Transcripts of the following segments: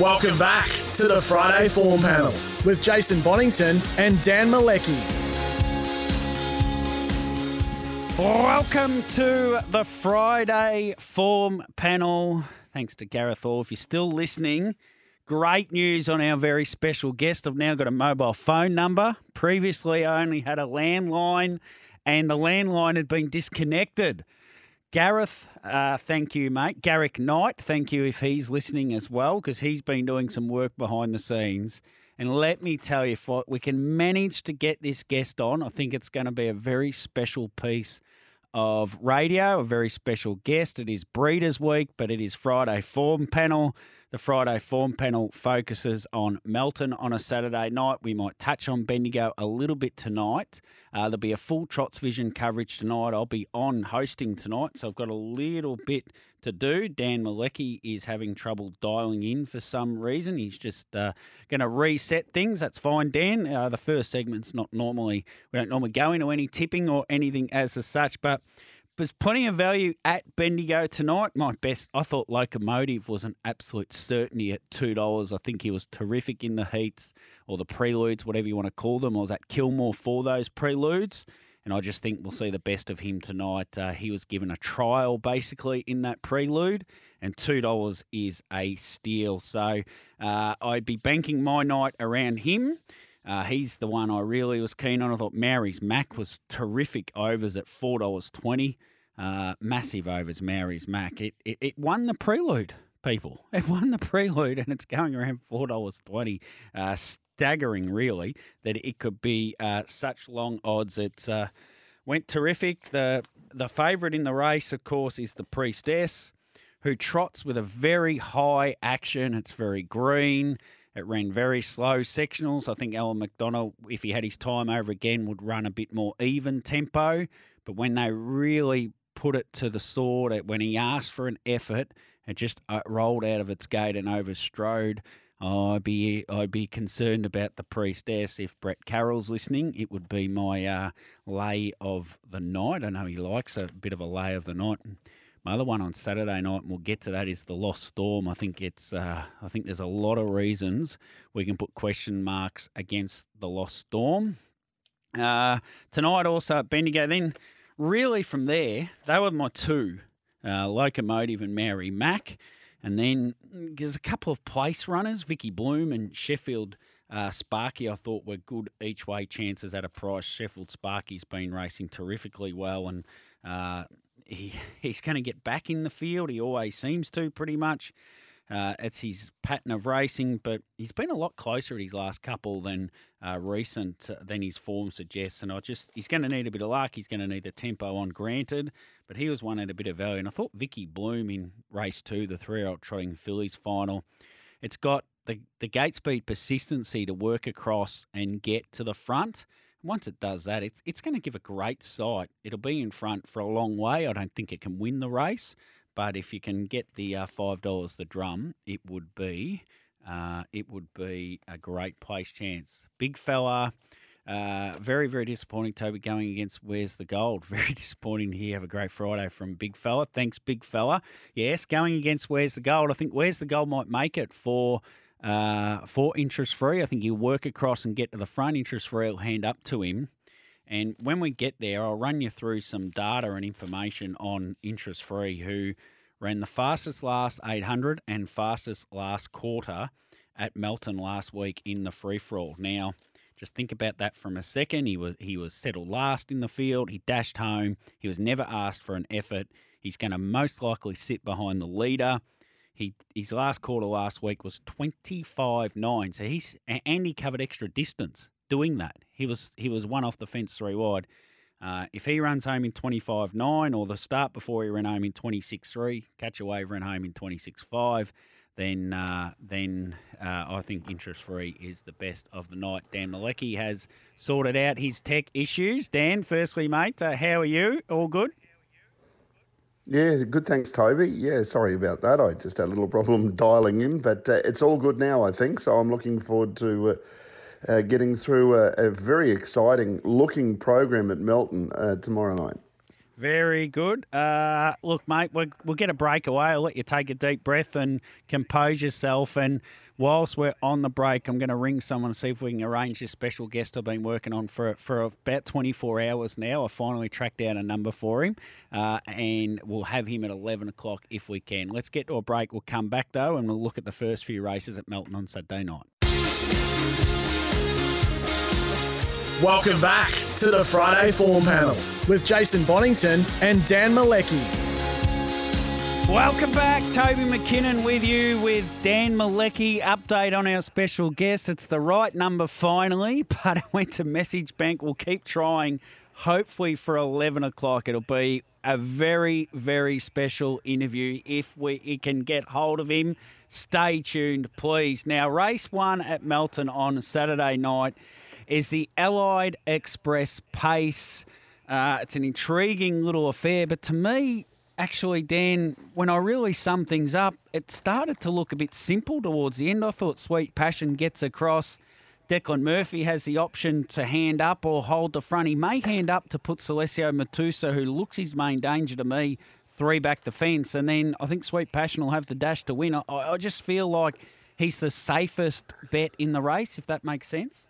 Welcome back to the Friday Form Panel with Jason Bonington and Dan Malecki. Welcome to the Friday Form Panel. Thanks to Gareth Orr. If you're still listening, great news on our very special guest. I've now got a mobile phone number. Previously, I only had a landline, and the landline had been disconnected. Gareth, uh, thank you, mate. Garrick Knight, thank you if he's listening as well, because he's been doing some work behind the scenes. And let me tell you, if we can manage to get this guest on, I think it's going to be a very special piece of radio, a very special guest. It is Breeders' Week, but it is Friday Form Panel. The Friday Form Panel focuses on Melton on a Saturday night. We might touch on Bendigo a little bit tonight. Uh, there'll be a full Trots Vision coverage tonight. I'll be on hosting tonight, so I've got a little bit to do. Dan Malecki is having trouble dialing in for some reason. He's just uh, going to reset things. That's fine, Dan. Uh, the first segment's not normally, we don't normally go into any tipping or anything as such, but there's plenty of value at Bendigo tonight. My best, I thought Locomotive was an absolute certainty at $2. I think he was terrific in the heats or the preludes, whatever you want to call them. I was at Kilmore for those preludes and I just think we'll see the best of him tonight. Uh, he was given a trial basically in that prelude, and two dollars is a steal. So uh, I'd be banking my night around him. Uh, he's the one I really was keen on. I thought Mary's Mac was terrific overs at four dollars twenty. Uh, massive overs, Mary's Mac. It, it it won the prelude people. It won the prelude and it's going around four dollars twenty. Uh, staggering, really, that it could be uh, such long odds. It uh, went terrific. The the favourite in the race, of course, is the Priestess, who trots with a very high action. It's very green. It ran very slow sectionals. I think Alan McDonald, if he had his time over again, would run a bit more even tempo. But when they really put it to the sword, when he asked for an effort, it just uh, rolled out of its gate and overstrode. Oh, I'd be I'd be concerned about the priestess if Brett Carroll's listening. It would be my uh, lay of the night. I know he likes a bit of a lay of the night. My other one on Saturday night, and we'll get to that, is the Lost Storm. I think it's uh, I think there's a lot of reasons we can put question marks against the Lost Storm. Uh, tonight also at Bendigo. Then really from there, they were my two, uh, Locomotive and Mary Mack. And then there's a couple of place runners, Vicky Bloom and Sheffield uh, Sparky, I thought were good each way chances at a price. Sheffield Sparky's been racing terrifically well, and uh, he he's going to get back in the field. He always seems to, pretty much. Uh, it's his pattern of racing, but he's been a lot closer at his last couple than uh, recent uh, than his form suggests. And I just he's going to need a bit of luck. He's going to need the tempo on, granted, but he was one at a bit of value. And I thought Vicky Bloom in race two, the three-year-old trotting fillies final, it's got the the gate speed persistency to work across and get to the front. Once it does that, it's it's going to give a great sight. It'll be in front for a long way. I don't think it can win the race, but if you can get the uh, five dollars the drum, it would be uh, it would be a great place chance. Big fella. Uh, very, very disappointing, Toby, going against Where's the Gold. Very disappointing hear have a great Friday from Big Fella. Thanks, Big Fella. Yes, going against Where's the Gold. I think Where's the Gold might make it for uh, for interest free. I think he'll work across and get to the front. Interest free I'll hand up to him. And when we get there, I'll run you through some data and information on interest free, who ran the fastest last 800 and fastest last quarter at Melton last week in the free for all. Now, just think about that from a second. He was he was settled last in the field. He dashed home. He was never asked for an effort. He's going to most likely sit behind the leader. He his last quarter last week was 25-9. So he's and he covered extra distance doing that. He was he was one off the fence three wide. Uh, if he runs home in 25-9 or the start before he ran home in 26-3, catch ran home in 26-5, then uh, then uh, I think interest free is the best of the night. Dan Malecki has sorted out his tech issues. Dan, firstly, mate, uh, how are you? All good? Yeah, good. Thanks, Toby. Yeah, sorry about that. I just had a little problem dialing in, but uh, it's all good now, I think. So I'm looking forward to uh, uh, getting through a, a, very exciting looking program at Melton uh, tomorrow night. Very good. Uh, look, mate, we'll, we'll get a breakaway. I'll let you take a deep breath and compose yourself. And whilst we're on the break, I'm going to ring someone and see if we can arrange this special guest I've been working on for for about 24 hours now. I finally tracked down a number for him, uh, and we'll have him at 11 o'clock if we can. Let's get to a break. We'll come back though, and we'll look at the first few races at Melton on Saturday night. Welcome back to the Friday Form Panel with Jason Bonington and Dan Malecki. Welcome back, Toby McKinnon with you with Dan Malecki. Update on our special guest. It's the right number finally, but it went to Message Bank. We'll keep trying. Hopefully for 11 o'clock, it'll be a very, very special interview. If we can get hold of him, stay tuned, please. Now, race one at Melton on Saturday night is the Allied Express Pace. Uh, it's an intriguing little affair, but to me, actually, Dan, when I really sum things up, it started to look a bit simple towards the end. I thought Sweet Passion gets across. Declan Murphy has the option to hand up or hold the front. He may hand up to put Celestio Matusa, who looks his main danger to me, three back the fence. And then I think Sweet Passion will have the dash to win. I, I just feel like he's the safest bet in the race, if that makes sense.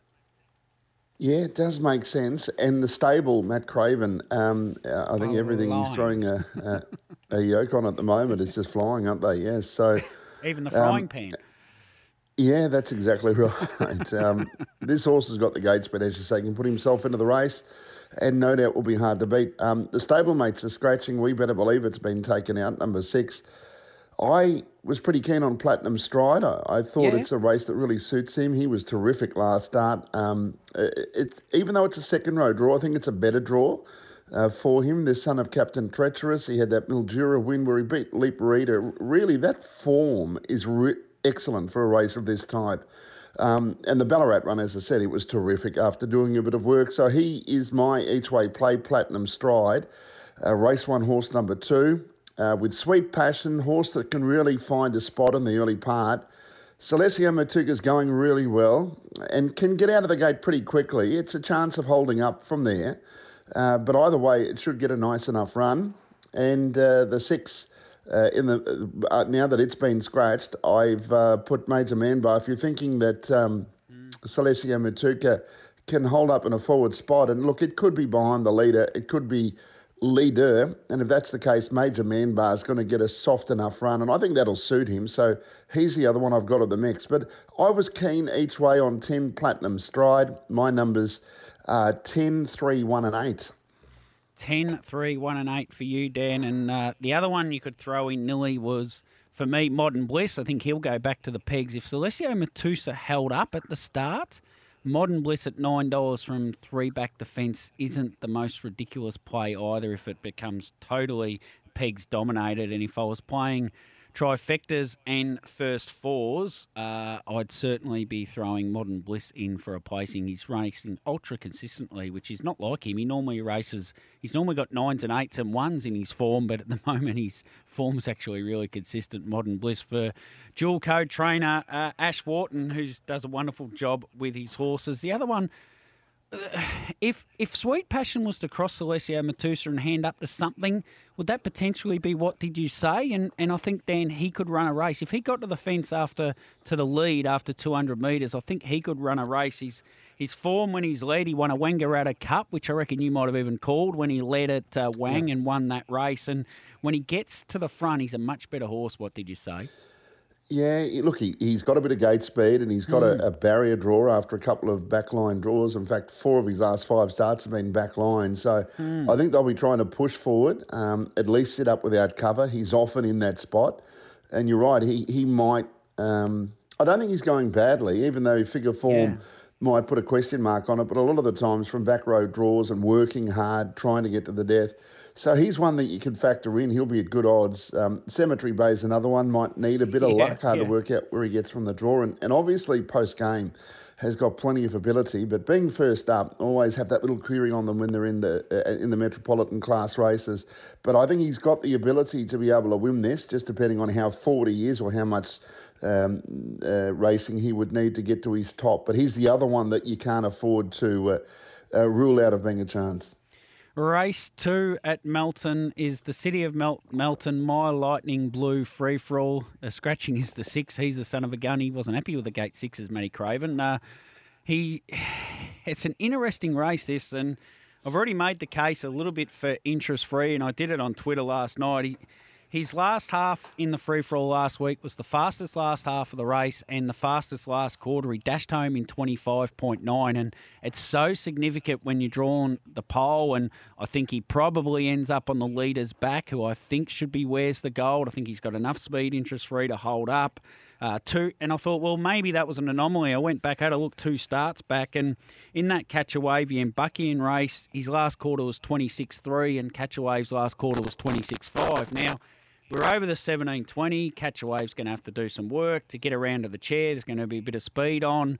Yeah, it does make sense. And the stable, Matt Craven, um, uh, I think Oh, everything he's throwing a, a, a yoke on at the moment is just flying, aren't they? Yes. So, Even the Um, pan. yeah, that's exactly right. um, this horse has got the gates, but as you say, can put himself into the race, and no doubt will be hard to beat. Um, the stablemates are scratching. We better believe it's been taken out. Number six. I was pretty keen on Platinum Stride. I, I thought Yeah. it's a race that really suits him. He was terrific last start. Um, it, it, even though it's a second row draw, I think it's a better draw uh, for him. The son of Captain Treacherous. He had that Mildura win where he beat Leap Reader. Really, that form is re- excellent for a race of this type. Um, and the Ballarat run, as I said, it was terrific after doing a bit of work. So he is my each way play Platinum Stride. Uh, race one, horse number two. Uh, with Sweet Passion, horse that can really find a spot in the early part. Celestia is going really well and can get out of the gate pretty quickly. It's a chance of holding up from there. Uh, but either way, it should get a nice enough run. And uh, the six, uh, in the uh, now that it's been scratched, I've uh, put Major Manbar. If you're thinking that um, Celestia Matuka can hold up in a forward spot, and look, it could be behind the leader, it could be leader, and if that's the case, Major Manbar is going to get a soft enough run, and I think that'll suit him. So he's the other one I've got at the mix. But I was keen each way on 10 Platinum Stride. My numbers are 10, 3, 1, and 8. 10, 3, 1 and 8 for you, Dan. And uh, the other one you could throw in, Nilly, was for me, Modern Bliss. I think he'll go back to the pegs. If Celestio Matusa held up at the start, Modern Bliss at $9 from three back the fence isn't the most ridiculous play either if it becomes totally pegs dominated. And if I was playing trifectas and first fours, uh, I'd certainly be throwing Modern Bliss in for a placing. He's racing ultra consistently, which is not like him. He normally races, he's normally got nines and eights and ones in his form, but at the moment his form's actually really consistent. Modern Bliss for dual code trainer uh, Ash Wharton, who does a wonderful job with his horses. The other one, if if Sweet Passion was to cross Celestia Matusa and hand up to something, would that potentially be what did you say? And and I think Dan he could run a race if he got to the fence after to the lead after 200 metres. I think he could run a race. He's his form when he's led, he won a Wangaratta Cup, which I reckon you might have even called when he led at uh, Wang and won that race. And when he gets to the front, he's a much better horse. What did you say? Yeah, look, he, he's got a bit of gate speed and he's got a, a barrier draw after a couple of backline draws. In fact, four of his last five starts have been backline. So I think they'll be trying to push forward, um, at least sit up without cover. He's often in that spot. And you're right, he, he might. Um, I don't think he's going badly, even though figure form Yeah. Might put a question mark on it. But a lot of the times from back row draws and working hard, trying to get to the death. So he's one that you can factor in. He'll be at good odds. Um, Cemetery Bay's another one. Might need a bit of Yeah, luck. Hard yeah. to work out where he gets from the draw. And, and obviously post game has got plenty of ability. But being first up, always have that little query on them when they're in the uh, in the metropolitan class races. But I think he's got the ability to be able to win this, just depending on how forward he is or how much um, uh, racing he would need to get to his top. But he's the other one that you can't afford to uh, uh, rule out of being a chance. Race two at Melton is the City of Mel- Melton, My Lightning Blue free for all. Uh, scratching is the six. He's the son of a gun. He wasn't happy with the gate sixes, Matty Craven. Uh, he, it's an interesting race, this, and I've already made the case a little bit for interest free, and I did it on Twitter last night. He, his last half in the free for all last week was the fastest last half of the race and the fastest last quarter. He dashed home in 25.9, and it's so significant when you're drawing the pole. And I think he probably ends up on the leader's back, who I think should be where's the gold. I think he's got enough speed, interest free to hold up. Uh, two, and I thought, well, maybe that was an anomaly. I went back, had a look two starts back, and in that Catch a Wave and Buckian race, his last quarter was 26.3, and Catch a Wave's last quarter was 26.5. Now, we're over the 1720. Catch a Wave's going to have to do some work to get around to the chair. There's going to be a bit of speed on.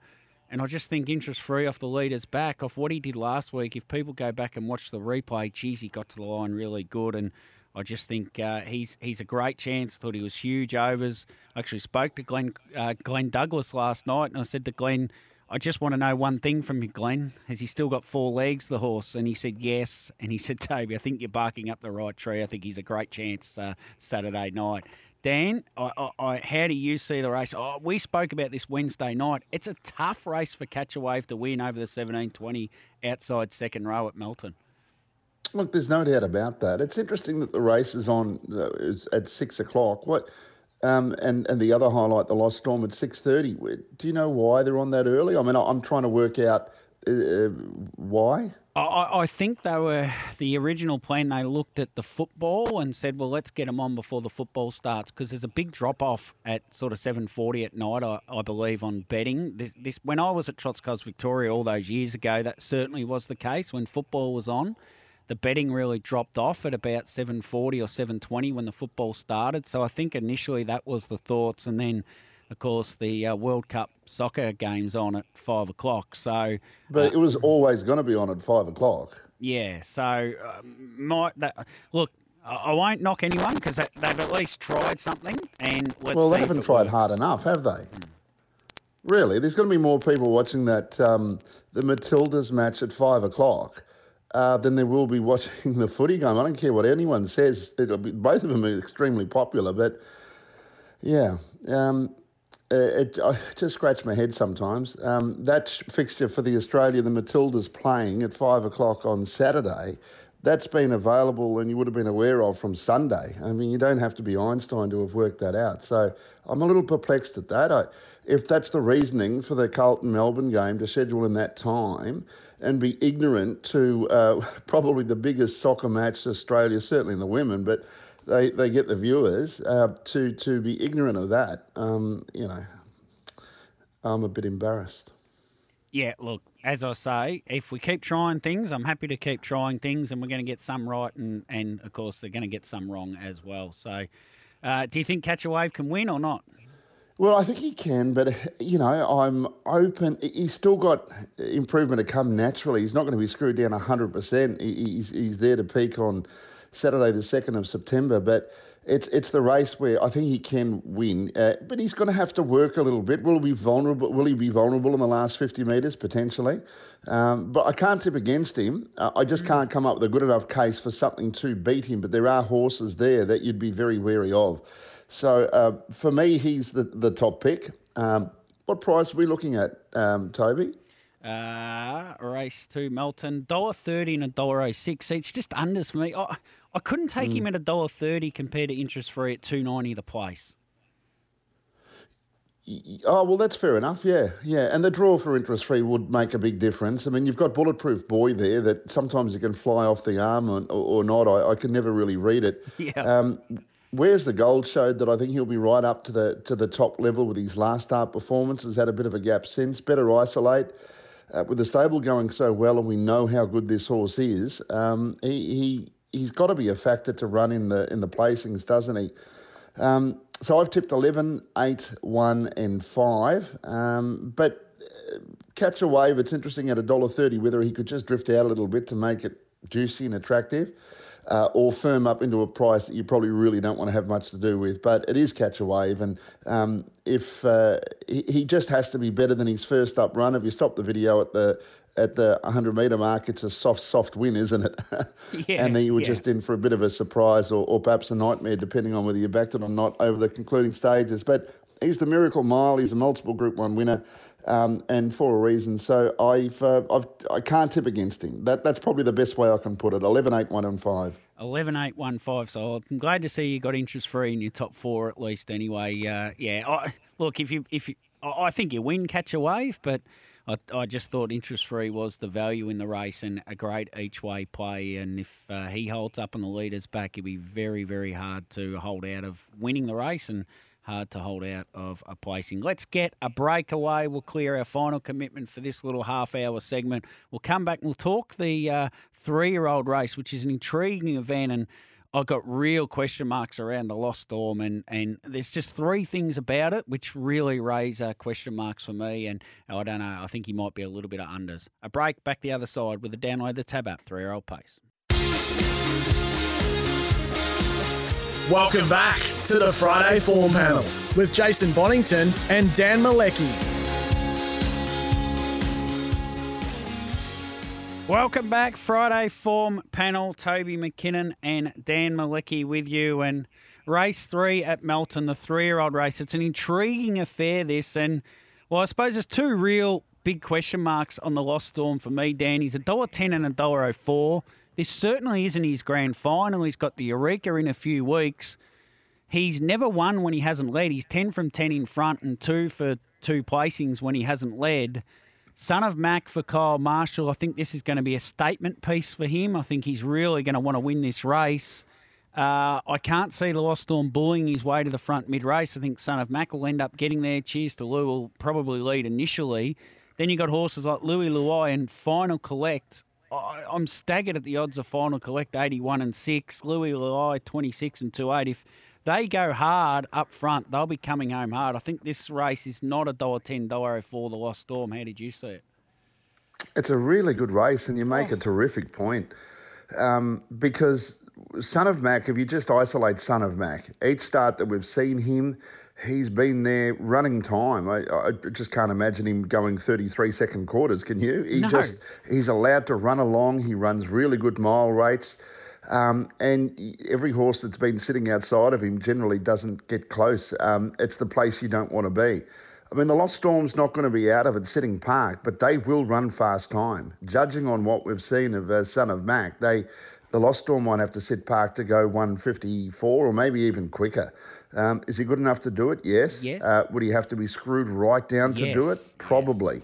And I just think interest free off the leader's back, off what he did last week. If people go back and watch the replay, geez, he got to the line really good. And I just think uh, he's he's a great chance. I thought he was huge overs. I actually spoke to Glenn uh, Glenn Douglas last night, and I said to Glenn, I just want to know one thing from you, Glenn. Has he still got four legs, the horse? And he said yes. And he said, Toby, I think you're barking up the right tree. I think he's a great chance uh, Saturday night. Dan, I, I, I, how do you see the race? Oh, we spoke about this Wednesday night. It's a tough race for Catch a Wave to win over the 1720 outside second row at Melton. Look, there's no doubt about that. It's interesting that the race is on uh, is at six o'clock. What um, and and the other highlight, the Lost Storm at six thirty. Do you know why they're on that early? I mean, I'm trying to work out uh, uh, why. I, I think they were the original plan. They looked at the football and said, "Well, let's get them on before the football starts," because there's a big drop off at sort of seven forty at night. I, I, believe on betting. This, this when I was at Trots Cars Victoria all those years ago, that certainly was the case when football was on the betting really dropped off at about 7.40 or 7.20 when the football started. So I think initially that was the thoughts. And then, of course, the uh, World Cup soccer game's on at 5 o'clock. So, But uh, it was always going to be on at 5 o'clock. Yeah. So, uh, might that, look, I won't knock anyone because they've at least tried something. And Well, they haven't tried works. hard enough, have they? Mm. Really? There's going to be more people watching that um, the Matildas match at 5 o'clock uh, then they will be watching the footy game. I don't care what anyone says. It'll be, both of them are extremely popular, but yeah, um, uh, it, I just scratch my head sometimes. Um, that fixture for the Australia, the Matildas playing at five o'clock on Saturday, that's been available and you would have been aware of from Sunday. I mean, you don't have to be Einstein to have worked that out. So I'm a little perplexed at that. I, if that's the reasoning for the Carlton Melbourne game to schedule in that time, and be ignorant to uh, probably the biggest soccer match Australia, certainly in the women, but they, they get the viewers uh, to to be ignorant of that. Um, you know, I'm a bit embarrassed. Yeah, look, as I say, if we keep trying things, I'm happy to keep trying things, and we're going to get some right, and, and of course, they're going to get some wrong as well. So, uh, do you think Catch a Wave can win or not? Well, I think he can, but you know, I'm open. He's still got improvement to come naturally. He's not going to be screwed down hundred percent. He's he's there to peak on Saturday, the second of September. But it's it's the race where I think he can win, uh, but he's going to have to work a little bit. Will he be vulnerable? Will he be vulnerable in the last fifty metres potentially? Um, but I can't tip against him. Uh, I just mm. can't come up with a good enough case for something to beat him. But there are horses there that you'd be very wary of. So uh, for me, he's the, the top pick. Um, what price are we looking at, um, Toby? Uh, race to Melton, dollar thirty and a dollar oh six. It's just unders for me. I, I couldn't take mm. him at a dollar thirty compared to interest free at two ninety the place. Oh well, that's fair enough. Yeah, yeah, and the draw for interest free would make a big difference. I mean, you've got bulletproof boy there that sometimes it can fly off the arm or, or not. I, I can never really read it. Yeah. Um, Where's the gold showed that I think he'll be right up to the to the top level with his last start performance. Has had a bit of a gap since. Better isolate. Uh, with the stable going so well, and we know how good this horse is, um, he, he he's got to be a factor to run in the in the placings, doesn't he? Um, so I've tipped 11, 8, 1, and 5. Um, but uh, catch a wave, it's interesting at $1.30 whether he could just drift out a little bit to make it juicy and attractive uh, or firm up into a price that you probably really don't want to have much to do with. But it is catch a wave, and um, if uh, he, he, just has to be better than his first up run. If you stop the video at the at the 100 metre mark, it's a soft, soft win, isn't it? Yeah, and then you were yeah. just in for a bit of a surprise or, or perhaps a nightmare, depending on whether you backed it or not over the concluding stages. But he's the miracle mile. He's a multiple Group One winner. Um, and for a reason, so I've, uh, I've I can't tip against him. That that's probably the best way I can put it. 11, 8, 1 and 5. 11 8 1 5. So I'm glad to see you got interest free in your top four at least. Anyway, uh, yeah. I, look, if you if you, I think you win, catch a wave, but I, I just thought interest free was the value in the race and a great each way play. And if uh, he holds up on the leader's back, it'd be very very hard to hold out of winning the race and. Hard to hold out of a placing. Let's get a breakaway. We'll clear our final commitment for this little half hour segment. We'll come back and we'll talk the uh, three year old race, which is an intriguing event. And I've got real question marks around the Lost Storm, and, and there's just three things about it which really raise uh, question marks for me. And I don't know, I think he might be a little bit of unders. A break back the other side with a download the tab app, three year old pace. Welcome back to the Friday Form Panel with Jason Bonington and Dan Malecki. Welcome back, Friday Form Panel. Toby McKinnon and Dan Malecki with you. And race three at Melton, the three year old race. It's an intriguing affair, this. And, well, I suppose there's two real big question marks on the Lost Storm for me, Dan. He's $1.10 and $1.04. This certainly isn't his grand final. He's got the Eureka in a few weeks. He's never won when he hasn't led. He's 10 from 10 in front and two for two placings when he hasn't led. Son of Mac for Kyle Marshall. I think this is going to be a statement piece for him. I think he's really going to want to win this race. Uh, I can't see the Lost Storm bullying his way to the front mid race. I think Son of Mac will end up getting there. Cheers to Lou will probably lead initially. Then you got horses like Louis Luai and Final Collect. I, I'm staggered at the odds of Final Collect 81 and 6. Louis Luai 26 and 2 8. If they go hard up front, they'll be coming home hard. I think this race is not a dollar ten, dollar for the Lost Storm. How did you see it? It's a really good race, and you make a terrific point. Um, because Son of Mac, if you just isolate Son of Mac, each start that we've seen him, he's been there running time. I, I just can't imagine him going 33 second quarters, can you? He No. just he's allowed to run along. He runs really good mile rates. Um, and every horse that's been sitting outside of him generally doesn't get close. Um, it's the place you don't want to be. I mean, the Lost Storm's not going to be out of it sitting park, but they will run fast time. Judging on what we've seen of uh, Son of Mac, they the Lost Storm might have to sit park to go 154 or maybe even quicker. Um, is he good enough to do it? Yes. Yes. Uh, would he have to be screwed right down to do it? Yes, Probably.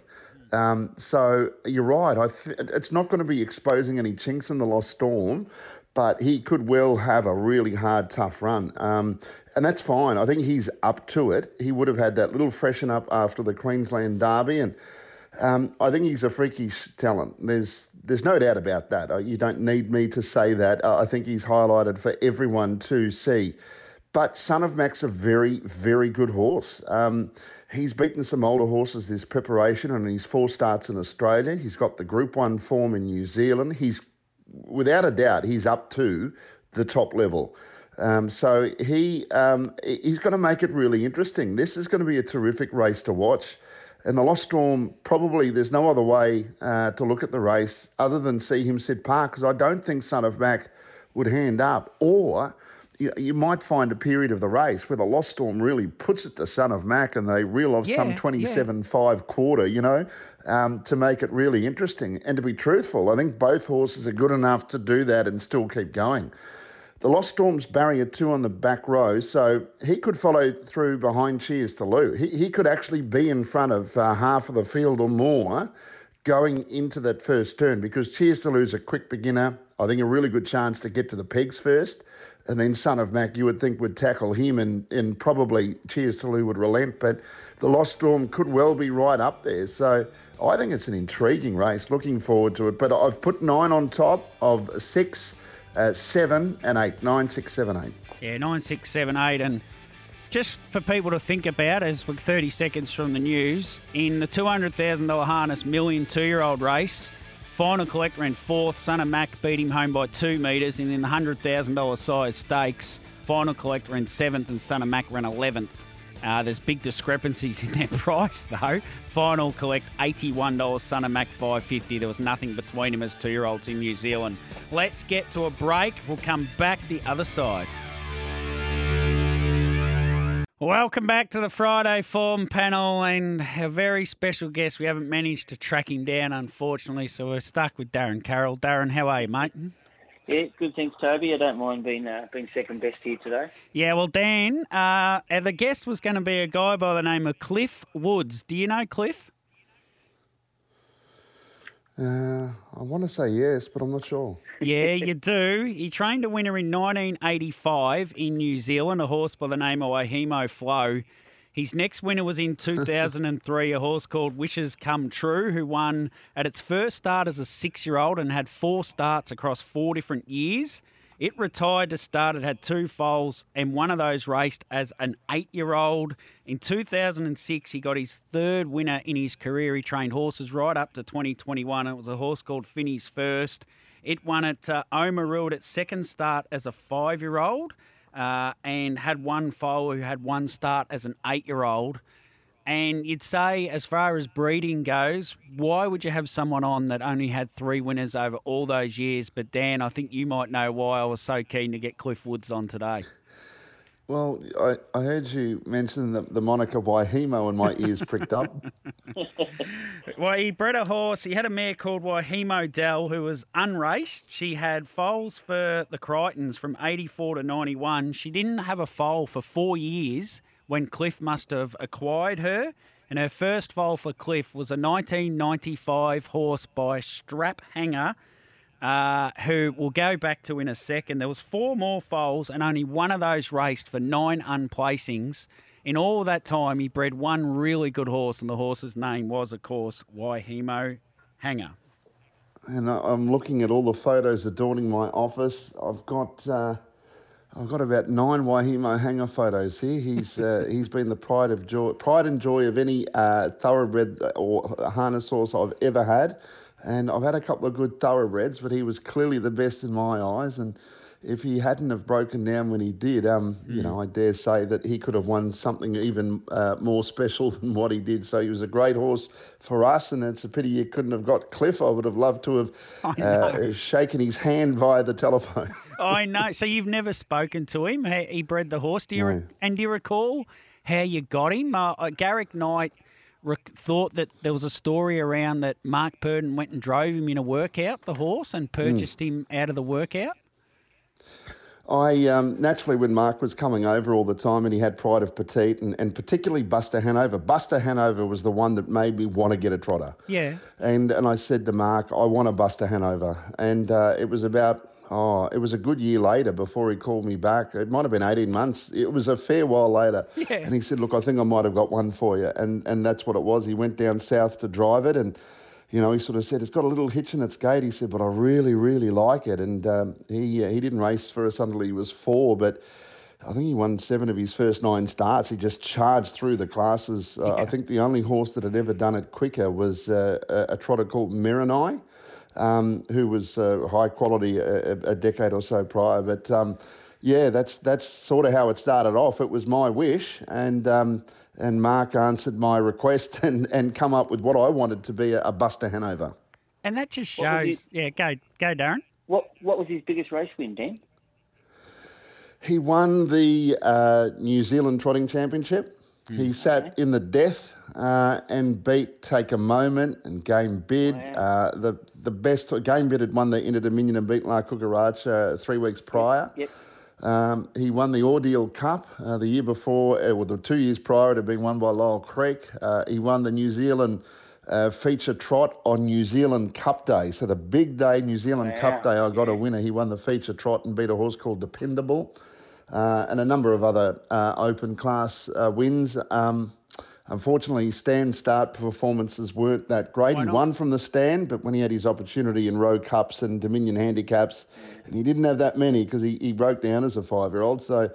Um, so you're right. I th- it's not going to be exposing any chinks in the Lost Storm, but he could well have a really hard, tough run. Um, and that's fine. I think he's up to it. He would have had that little freshen up after the Queensland Derby, and um, I think he's a freakish talent. There's there's no doubt about that. Uh, You don't need me to say that. Uh, I think he's highlighted for everyone to see. But Son of Mac's a very, very good horse. Um, he's beaten some older horses this preparation and his four starts in Australia. He's got the Group 1 form in New Zealand. He's, without a doubt, he's up to the top level. Um, so he um, he's going to make it really interesting. This is going to be a terrific race to watch. And the Lost Storm, probably there's no other way uh, to look at the race other than see him sit park because I don't think Son of Mac would hand up. Or you, you might find a period of the race where the Lost Storm really puts it to Son of Mac and they reel off Yeah, some yeah. 27 5 quarter, you know, um, to make it really interesting. And to be truthful, I think both horses are good enough to do that and still keep going. The Lost Storm's barrier two on the back row, so he could follow through behind Cheers to Lou. He, he could actually be in front of uh, half of the field or more going into that first turn because Cheers to Lou's a quick beginner. I think a really good chance to get to the pegs first. And then Son of Mac, you would think, would tackle him and, and probably Cheers to Lou would relent. But the Lost Storm could well be right up there. So I think it's an intriguing race. Looking forward to it. But I've put nine on top of six, uh, seven, and eight. Nine, six, seven, eight. Yeah, nine, six, seven, eight, and just for people to think about, as we're 30 seconds from the news, in the $200,000 harness million two-year-old race, Final collector in fourth. Son of Mac beat him home by two metres, and in the $100,000 Sires Stakes, Final collector in seventh, and Son of Mac ran 11th. Uh, there's big discrepancies in their price though. Final collect $81, Son of Mac 550. There was nothing between him as two-year-olds in New Zealand. Let's get to a break. We'll come back the other side. Welcome back to the Friday Form panel and a very special guest. We haven't managed to track him down, unfortunately, so we're stuck with Darren Carroll. Darren, how are you, mate? Yeah, good. Thanks, Toby. I don't mind being uh, being second best here today. Yeah, well, Dan, uh, the guest was going to be a guy by the name of Cliff Woods. Do you know Cliff? Uh, I want to say yes, but I'm not sure. Yeah, you do. He trained a winner in 1985 in New Zealand, a horse by the name of Waihemo Flow. His next winner was in 2003, a horse called Wishes Come True, who won at its first start as a six year old and had four starts across four different years. It retired to start. It had two foals, and one of those raced as an eight year old. In 2006, he got his third winner in his career. He trained horses right up to 2021. It was a horse called Finney's First. It won at uh, at its second start as a five year old uh, and had one foal who had one start as an eight year old. And you'd say, as far as breeding goes, why would you have someone on that only had three winners over all those years? But Dan, I think you might know why I was so keen to get Cliff Woods on today. Well, I, I heard you mention the, the moniker Waihemo and my ears pricked up. well, he bred a horse. He had a mare called Waihemo Dell who was unraced. She had foals for the Crichtons from 84 to 91. She didn't have a foal for four years when Cliff must have acquired her. And her first foal for Cliff was a 1995 horse by Strap Hanger, uh, who we'll go back to in a second. There was four more foals, and only one of those raced for nine unplacings. In all that time, he bred one really good horse, and the horse's name was, of course, Waihemo Hanger. And I'm looking at all the photos adorning my office. I've got. Uh I've got about nine Waihemo hanger photos here. He's uh, he's been the pride of joy, pride and joy of any uh, thoroughbred or harness horse I've ever had, and I've had a couple of good thoroughbreds, but he was clearly the best in my eyes. And if he hadn't have broken down when he did, um, mm. you know, I dare say that he could have won something even uh, more special than what he did. So he was a great horse for us, and it's a pity you couldn't have got Cliff. I would have loved to have uh, shaken his hand via the telephone. I know. So you've never spoken to him? He bred the horse. Do you no. re- and do you recall how you got him? Uh, uh Garrick Knight thought that there was a story around that Mark Purdon went and drove him in a workout, the horse, and purchased mm. him out of the workout. I um, naturally, when Mark was coming over all the time, and he had Pride of Petite, and, and particularly Buster Hanover. Buster Hanover was the one that made me want to get a trotter. Yeah. And and I said to Mark, I want a Buster Hanover, and uh, it was about oh, it was a good year later before he called me back. It might have been eighteen months. It was a fair while later. Yeah. And he said, look, I think I might have got one for you, and and that's what it was. He went down south to drive it, and you know, he sort of said, it's got a little hitch in its gait. He said, but I really, really like it. And um, he, uh, he didn't race for us until he was four, but I think he won seven of his first nine starts. He just charged through the classes. Uh, I think the only horse that had ever done it quicker was uh, a, a, trotter called Merinai, um, who was uh, high quality a, a, decade or so prior. But um, yeah, that's, that's sort of how it started off. It was my wish. And um, and Mark answered my request and, and come up with what I wanted to be a, a Buster Hanover. And that just shows. His, yeah, go go, Darren. What What was his biggest race win, Dan? He won the uh, New Zealand Trotting Championship. Mm. He sat okay. in the death uh, and beat Take a Moment and Game Bid. Wow. Uh, the the best Game Bid had won the Inter Dominion and beat La Cucaracha three weeks prior. Yep. yep. Um, he won the Ordeal Cup uh, the year before, uh, well, the two years prior, it had been won by Lyell Creek. Uh, he won the New Zealand uh, feature trot on New Zealand Cup Day. So the big day, New Zealand Cup Day, I got a winner. He won the feature trot and beat a horse called Dependable, uh, and a number of other uh, open class wins. Um, Unfortunately, stand start performances weren't that great. He won from the stand, but when he had his opportunity in Rowe Cups and Dominion handicaps, and he didn't have that many because he, he broke down as a five year old. So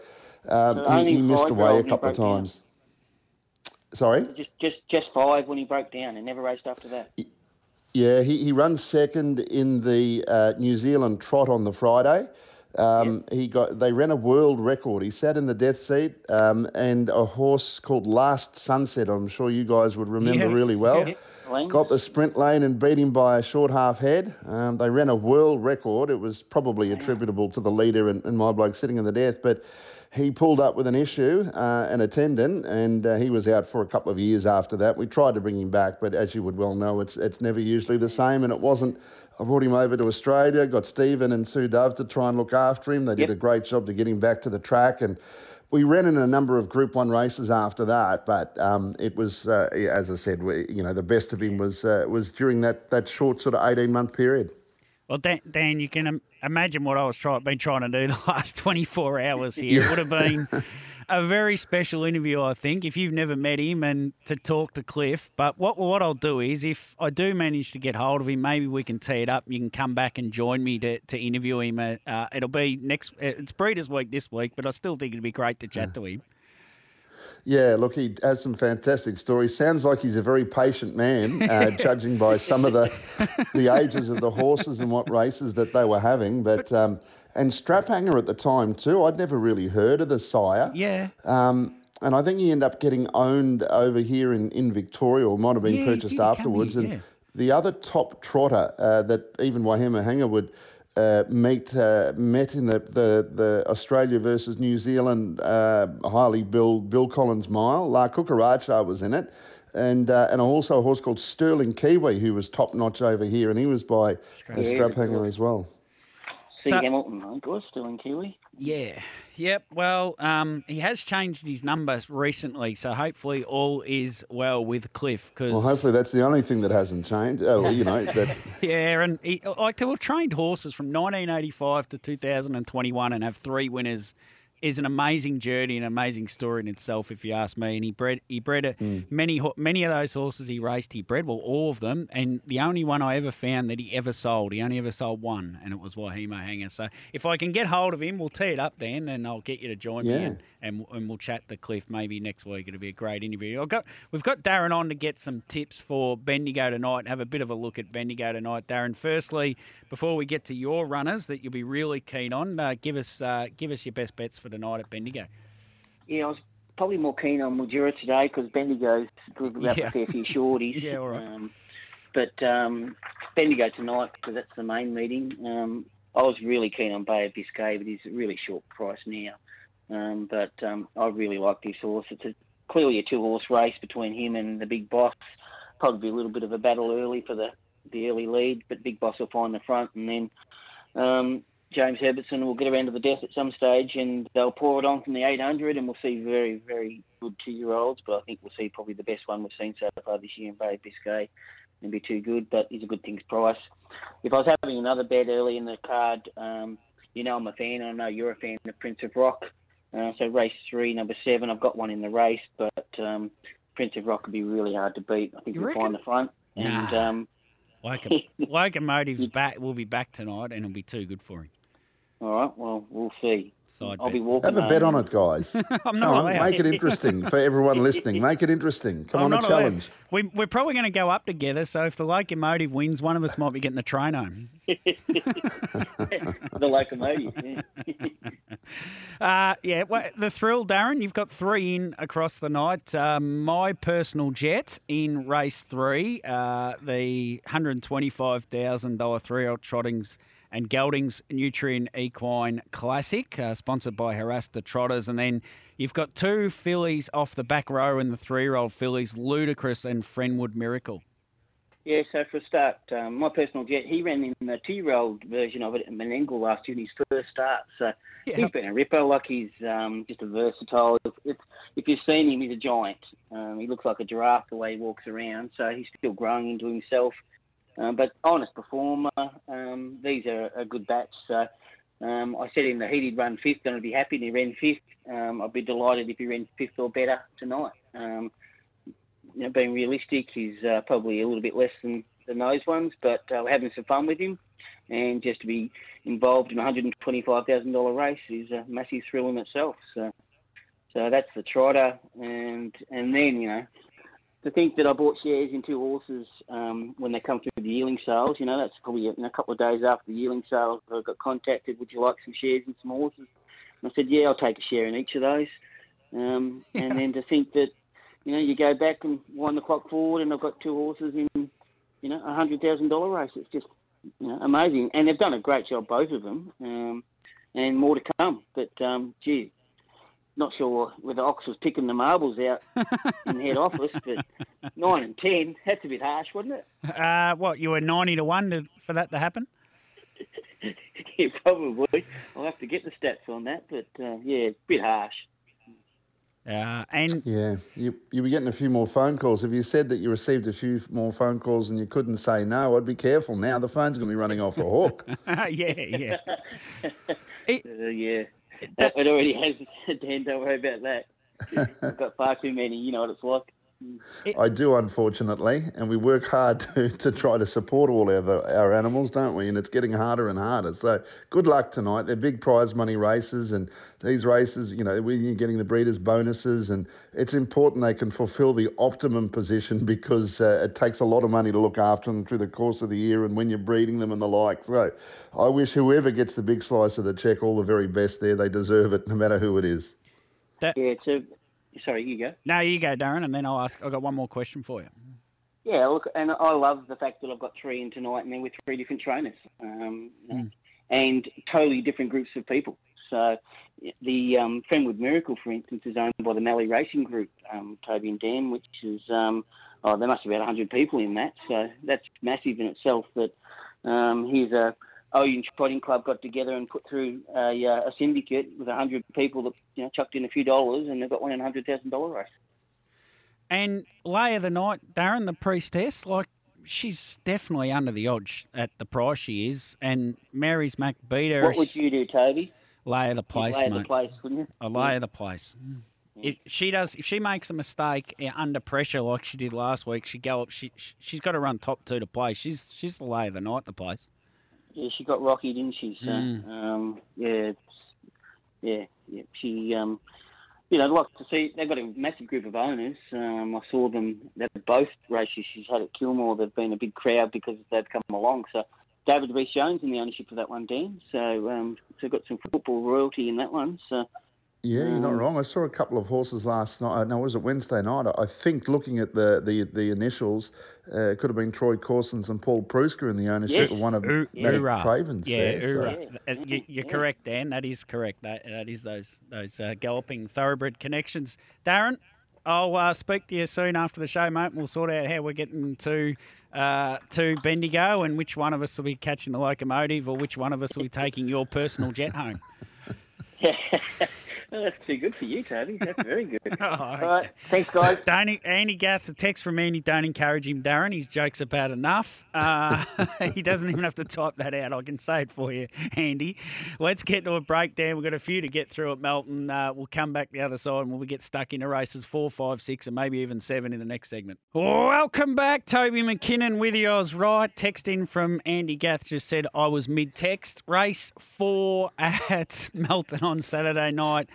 um, he, he missed away a couple of times. Down. Sorry? Just, just, just five when he broke down and never raced after that. Yeah, he, he runs second in the uh, New Zealand trot on the Friday. Um, He got they ran a world record. He sat in the death seat, um, and a horse called Last Sunset. I'm sure you guys would remember Yeah, really well. yeah. Got the sprint lane and beat him by a short half head. Um, they ran a world record. It was probably attributable to the leader and, and my bloke sitting in the death, but he pulled up with an issue, uh, an attendant, and uh, he was out for a couple of years after that. We tried to bring him back, but as you would well know, it's it's never usually the same, and it wasn't. I brought him over to Australia, got Stephen and Sue Dove to try and look after him. They did Yep. a great job to get him back to the track, and we ran in a number of Group One races after that. But um, it was, uh, as I said, we, you know, the best of him was uh, was during that that short sort of eighteen month period. Well, Dan, Dan you can im- imagine what I was try- been trying to do the last 24 hours here. It would have been a very special interview, I think, if you've never met him and to talk to Cliff. But what what I'll do is, if I do manage to get hold of him, maybe we can tee it up. You can come back and join me to, to interview him. Uh, uh, it'll be next. It's Breeders' Week this week, but I still think it'd be great to chat to him. Yeah, look, he has some fantastic stories. Sounds like he's a very patient man, uh, judging by some of the the ages of the horses and what races that they were having. But um, and Straphanger at the time too. I'd never really heard of the sire. Yeah. Um, and I think he ended up getting owned over here in, in Victoria, or might have been Yeah, purchased afterwards. here, and yeah. the other top trotter uh, that even Waihemo Hanger would uh, meet uh, met in the, the, the Australia versus New Zealand uh, highly billed Bill Collins mile. La Cucaracha was in it. And, uh, and also a horse called Sterling Kiwi, who was top notch over here, and he was by Yeah, Straphanger as well. C. So- Hamilton, I think it was still in Kiwi. Yeah. Yep. Well, um, he has changed his numbers recently, so hopefully all is well with Cliff. Because Well, hopefully that's the only thing that hasn't changed. Oh, you know, that Yeah, and he, like to have trained horses from 1985 to 2021 and have three winners is an amazing journey, and an amazing story in itself, if you ask me. And he bred he bred a, many many of those horses he raced. He bred well all of them, and the only one I ever found that he ever sold, he only ever sold one, and it was Waihemo Hanger. So if I can get hold of him, we'll tee it up then, and I'll get you to join me, and, and and we'll chat the Cliff maybe next week. It'll be a great interview. I've got we've got Darren on to get some tips for Bendigo tonight. Have a bit of a look at Bendigo tonight, Darren. Firstly, before we get to your runners that you'll be really keen on, uh, give us uh, give us your best bets for tonight at Bendigo. Yeah, I was probably more keen on Mildura today because Bendigo's delivered up Yeah. a fair few shorties. Yeah, all right. Um, but um, Bendigo tonight because that's the main meeting. Um, I was really keen on Bay of Biscay, but he's a really short price now. Um, but um, I really like this horse. It's a, clearly a two-horse race between him and the Big Boss. Probably a little bit of a battle early for the, the early lead, but Big Boss will find the front, and then um, James Herbertson will get around to the death at some stage, and they'll pour it on from the 800, and we'll see very, very good two-year-olds. But I think we'll see probably the best one we've seen so far this year in Bay of Biscay. and be too good, but he's a good things price. If I was having another bet early in the card, um, you know I'm a fan. I know you're a fan of Prince of Rock. Uh, so race three, number seven. I've got one in the race, but um, Prince of Rock would be really hard to beat. I think You he'll find the front. And Nah. um, Loco- Locomotive's back. Will be back tonight, and it'll be too good for him. All right, well we'll see. Side I'll bet. be walking. Have a bet on it, guys. I'm Come on, allowed. make it interesting for everyone listening. Make it interesting. Come I'm on, a not allowed. challenge. We, we're probably going to go up together. So if the locomotive wins, one of us might be getting the train home. the locomotive. Yeah. Uh, yeah, well, the thrill, Darren. You've got three in across the night. Um, my personal jet in race three, uh, the hundred twenty-five thousand dollar three-year-old Trottings and Geldings Nutrien Equine Classic, uh, sponsored by Haras des Trotteurs, and then you've got two fillies off the back row in the three-year-old fillies, Ludicrous and Friendwood Miracle. Yeah, so for a start, um, my personal jet, he ran in the two-year-old version of it at Menangle last year in his first start. So Yeah. he's been a ripper. Like he's um, just a versatile. If, if, if you've seen him, he's a giant. Um, he looks like a giraffe the way he walks around. So he's still growing into himself. Um, but honest performer. Um, these are a good batch. So um, I said in the heat he'd run fifth, and I'd be happy. And he ran fifth. Um, I'd be delighted if he ran fifth or better tonight. Um, you know, being realistic, he's uh, probably a little bit less than, than those ones, but uh, we're having some fun with him. And just to be involved in a $125,000 race is a massive thrill in itself. So, so that's the trotter. And and then, you know, to think that I bought shares in two horses um, when they come through the yearling sales. You know, that's probably in a couple of days after the yearling sales. I got contacted. Would you like some shares in some horses? And I said, yeah, I'll take a share in each of those. Um, Yeah. And then to think that, you know, you go back and wind the clock forward, and I've got two horses in, you know, a hundred thousand dollar race. It's just, you know, amazing. And they've done a great job, both of them, um, and more to come. But um, gee, not sure whether Ox was picking the marbles out in head office, but nine and ten, that's a bit harsh, wasn't it? Uh, what you were ninety to one to, for that to happen? yeah, probably. I'll have to get the stats on that, but uh, yeah, a bit harsh. Uh, and Yeah, you you were getting a few more phone calls. If you said that you received a few more phone calls and you couldn't say no, I'd be careful. Now the phone's going to be running off the hook. yeah, yeah. Uh, yeah, it already has. Dan, don't worry about that. I've got far too many. You know what it's like. I do, unfortunately, and we work hard to, to try to support all our, our animals, don't we? And it's getting harder and harder. So good luck tonight. They're big prize money races, and these races, you know, we're getting the breeders' bonuses, and it's important they can fulfil the optimum position because uh, it takes a lot of money to look after them through the course of the year and when you're breeding them and the like. So I wish whoever gets the big slice of the check all the very best there. They deserve it, no matter who it is. Yeah, so sorry, you go. No, you go, Darren, and then I'll ask. I've got one more question for you. Yeah, look, and I love the fact that I've got three in tonight, and they're with three different trainers, um, know, and totally different groups of people. So the um, Friendwood Miracle, for instance, is owned by the Mallee Racing Group, um, Toby and Dan, which is um, oh, there must be about 100 people in that. So that's massive in itself. That um, here's a Oyen Trotting Club got together and put through a, uh, a syndicate with 100 people that you know chucked in a few dollars, and they've got one in a hundred thousand dollar race. And Lay of the Night, Darren, the priestess, like she's definitely under the odds at the price she is. And Mary's McBeater, What would you do, Toby? lay of the place, Lay mate. the place, wouldn't you? A lay of the place. If she does, if she makes a mistake eh, under pressure like she did last week, she go up. She she- she's got to run top two to play. She's she's the lay of the night. The place. Yeah, she got rocky, didn't she? So, Mm. um, yeah, yeah, yeah. She, um, you know, I'd like to see. They've got a massive group of owners. Um, I saw them. They're both races she's had at Kilmore. They've been a big crowd because they've come along. So, David Rhys-Jones in the ownership of that one, Dan. So, um, so got some football royalty in that one. So, Yeah, you're not Um, wrong. I saw a couple of horses last night. No, was it Wednesday night? I think looking at the the, the initials, uh, it could have been Troy Corsons and Paul Prusker in the ownership Yes. of one of Ooh, Matt hoorah. Craven's Yeah, there. so- Yeah. Uh, you, you're correct, Dan. That is correct. That, that is those those uh, galloping thoroughbred connections. Darren, I'll uh, speak to you soon after the show, mate. We'll sort out how we're getting to uh, to Bendigo and which one of us will be catching the locomotive or which one of us will be taking your personal jet home. Oh, that's too good for you, Toby. That's very good. Oh, All right, thanks, guys. Don't, Andy Gath, a text from Andy, don't encourage him, Darren. His joke's about enough. Uh, he doesn't even have to type that out. I can say it for you, Andy. Let's get to a breakdown. We've got a few to get through at Melton. Uh, we'll come back the other side and we'll get stuck into races four, five, six, and maybe even seven in the next segment. Welcome back, Toby McKinnon with you. I was right. Text in from Andy Gath just said I was mid text. Race four at Melton on Saturday night.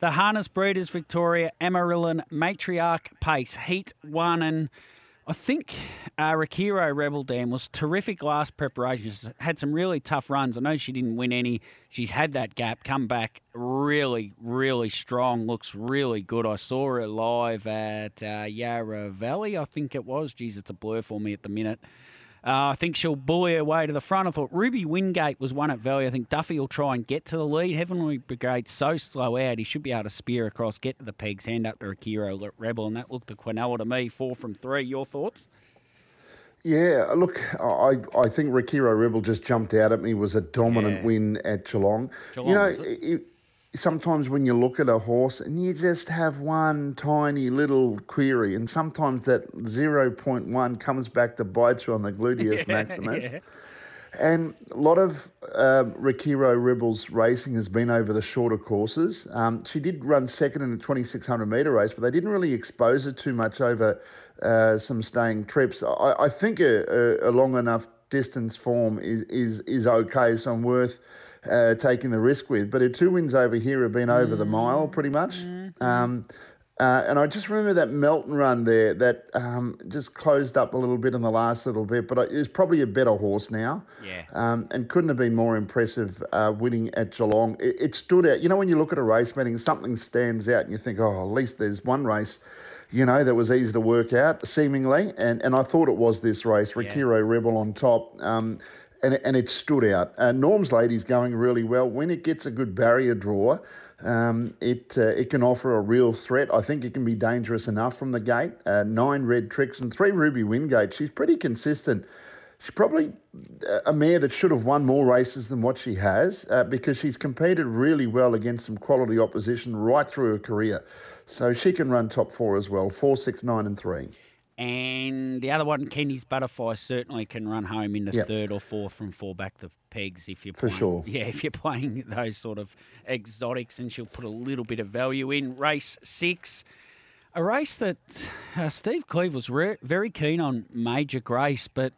The Harness Breeders Victoria Amarillan Matriarch Pace Heat one and I think uh, Rakiro Rebel Dam was terrific last preparation. She's Had some really tough runs. I know she didn't win any. She's had that gap, come back really, really strong. Looks really good. I saw her live at uh, Yarra Valley, I think it was. Geez, it's a blur for me at the minute. Uh, I think she'll bully her way to the front. I thought Ruby Wingate was one at Valley. I think Duffy will try and get to the lead. Heavenly Brigade's so slow out, he should be able to spear across, get to the pegs, hand up to Akiro Rebel, and that looked to Quinella to me. Four from three. Your thoughts? Yeah, look, I I think Rakiro Rebel just jumped out at me. Was a dominant Yeah. win at Geelong. Geelong, you know, was it? it- sometimes when you look at a horse and you just have one tiny little query, and sometimes that zero point one comes back to bite you on the gluteus maximus. yeah. And a lot of um, Rakiro Rebels racing has been over the shorter courses. Um, she did run second in a 2600 metre race, but they didn't really expose her too much over uh, some staying trips. I, I think a, a, a long enough distance form is, is, is okay, so I'm worth uh, taking the risk with. But her two wins over here have been over the mile pretty much. Um, Uh, and I just remember that Melton run there that um, just closed up a little bit in the last little bit, but it's probably a better horse now. Yeah. Um, and couldn't have been more impressive uh, winning at Geelong. It, it, stood out. You know, when you look at a race meeting, something stands out and you think, oh, at least there's one race, you know, that was easy to work out, seemingly. And, and I thought it was this race, Rakiro yeah. Rebel on top. Um, and, and it stood out. Uh, Norm's Lady's going really well. When it gets a good barrier draw, um, it uh, it can offer a real threat. I think it can be dangerous enough from the gate. Uh, nine red tricks and three Ruby Wingate. She's pretty consistent. She's probably uh, a mare that should have won more races than what she has uh, because she's competed really well against some quality opposition right through her career. So she can run top four as well. Four, six, nine, and three. And the other one, Kenny's Butterfly, certainly can run home in the yep. third or fourth from four back the pegs if you're playing, for sure. Yeah, if you're playing those sort of exotics, and she'll put a little bit of value in. Race six, a race that uh, Steve Cleve was re- very keen on Major Grace, but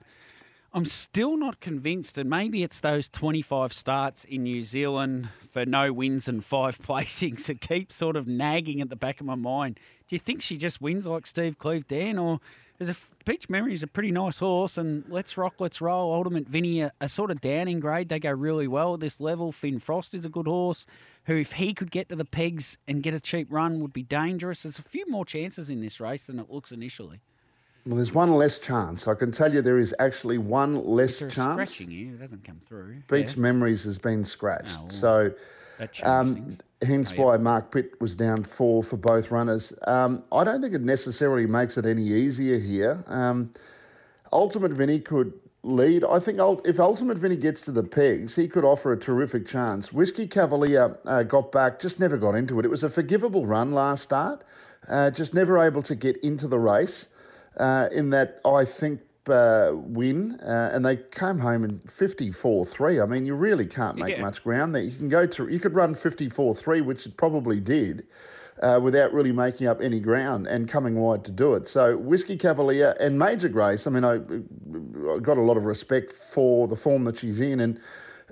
I'm still not convinced, and maybe it's those 25 starts in New Zealand for no wins and five placings that keep sort of nagging at the back of my mind. Do you think she just wins like Steve Cleve, Dan, or is a Peach Memory is a pretty nice horse, and Let's Rock, Let's Roll, Ultimate Vinny are, are sort of down in grade. They go really well at this level. Finn Frost is a good horse who, if he could get to the pegs and get a cheap run, would be dangerous. There's a few more chances in this race than it looks initially. Well, there's one less chance. I can tell you there is actually one less chance. Scratching you, it doesn't come through. Beach yeah. Memories has been scratched. Oh, so, um, hence oh, yeah. why Mark Pitt was down four for both runners. Um, I don't think it necessarily makes it any easier here. Um, Ultimate Vinny could lead. I think if Ultimate Vinny gets to the pegs, he could offer a terrific chance. Whiskey Cavalier uh, got back, just never got into it. It was a forgivable run last start, uh, just never able to get into the race uh, in that I think uh, win, uh, and they came home in 54-3. I mean, you really can't make yeah. much ground there. You can go to, you could run 54-3, which it probably did, uh, without really making up any ground and coming wide to do it. So Whiskey Cavalier and Major Grace. I mean, I, I got a lot of respect for the form that she's in, and.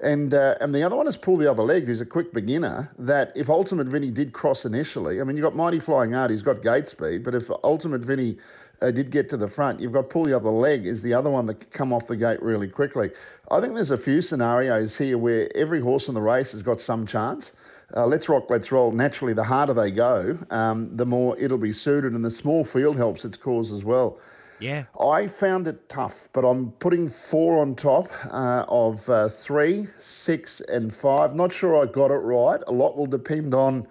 And uh, and the other one is Pull the Other Leg, who's a quick beginner. That if Ultimate Vinny did cross initially, I mean, you've got Mighty Flying Art, he's got gate speed, but if Ultimate Vinny uh, did get to the front. You've got to pull the other leg is the other one that can come off the gate really quickly. I think there's a few scenarios here where every horse in the race has got some chance. Uh, let's rock, let's roll. Naturally, the harder they go, um, the more it'll be suited, and the small field helps its cause as well. Yeah. I found it tough, but I'm putting four on top uh, of uh, three, six, and five. Not sure I got it right. A lot will depend on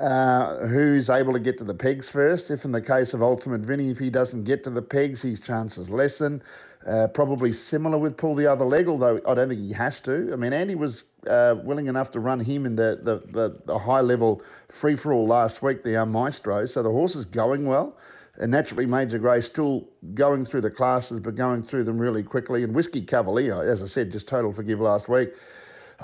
uh, who's able to get to the pegs first. If in the case of Ultimate Vinny, if he doesn't get to the pegs, his chances lessen. Uh, probably similar with pull the other leg, although I don't think he has to. I mean, Andy was uh, willing enough to run him in the, the, the, the high level free for all last week, the um, Maestro. So the horse is going well. And naturally, Major Grey still going through the classes, but going through them really quickly. And Whiskey Cavalier, as I said, just total forgive last week.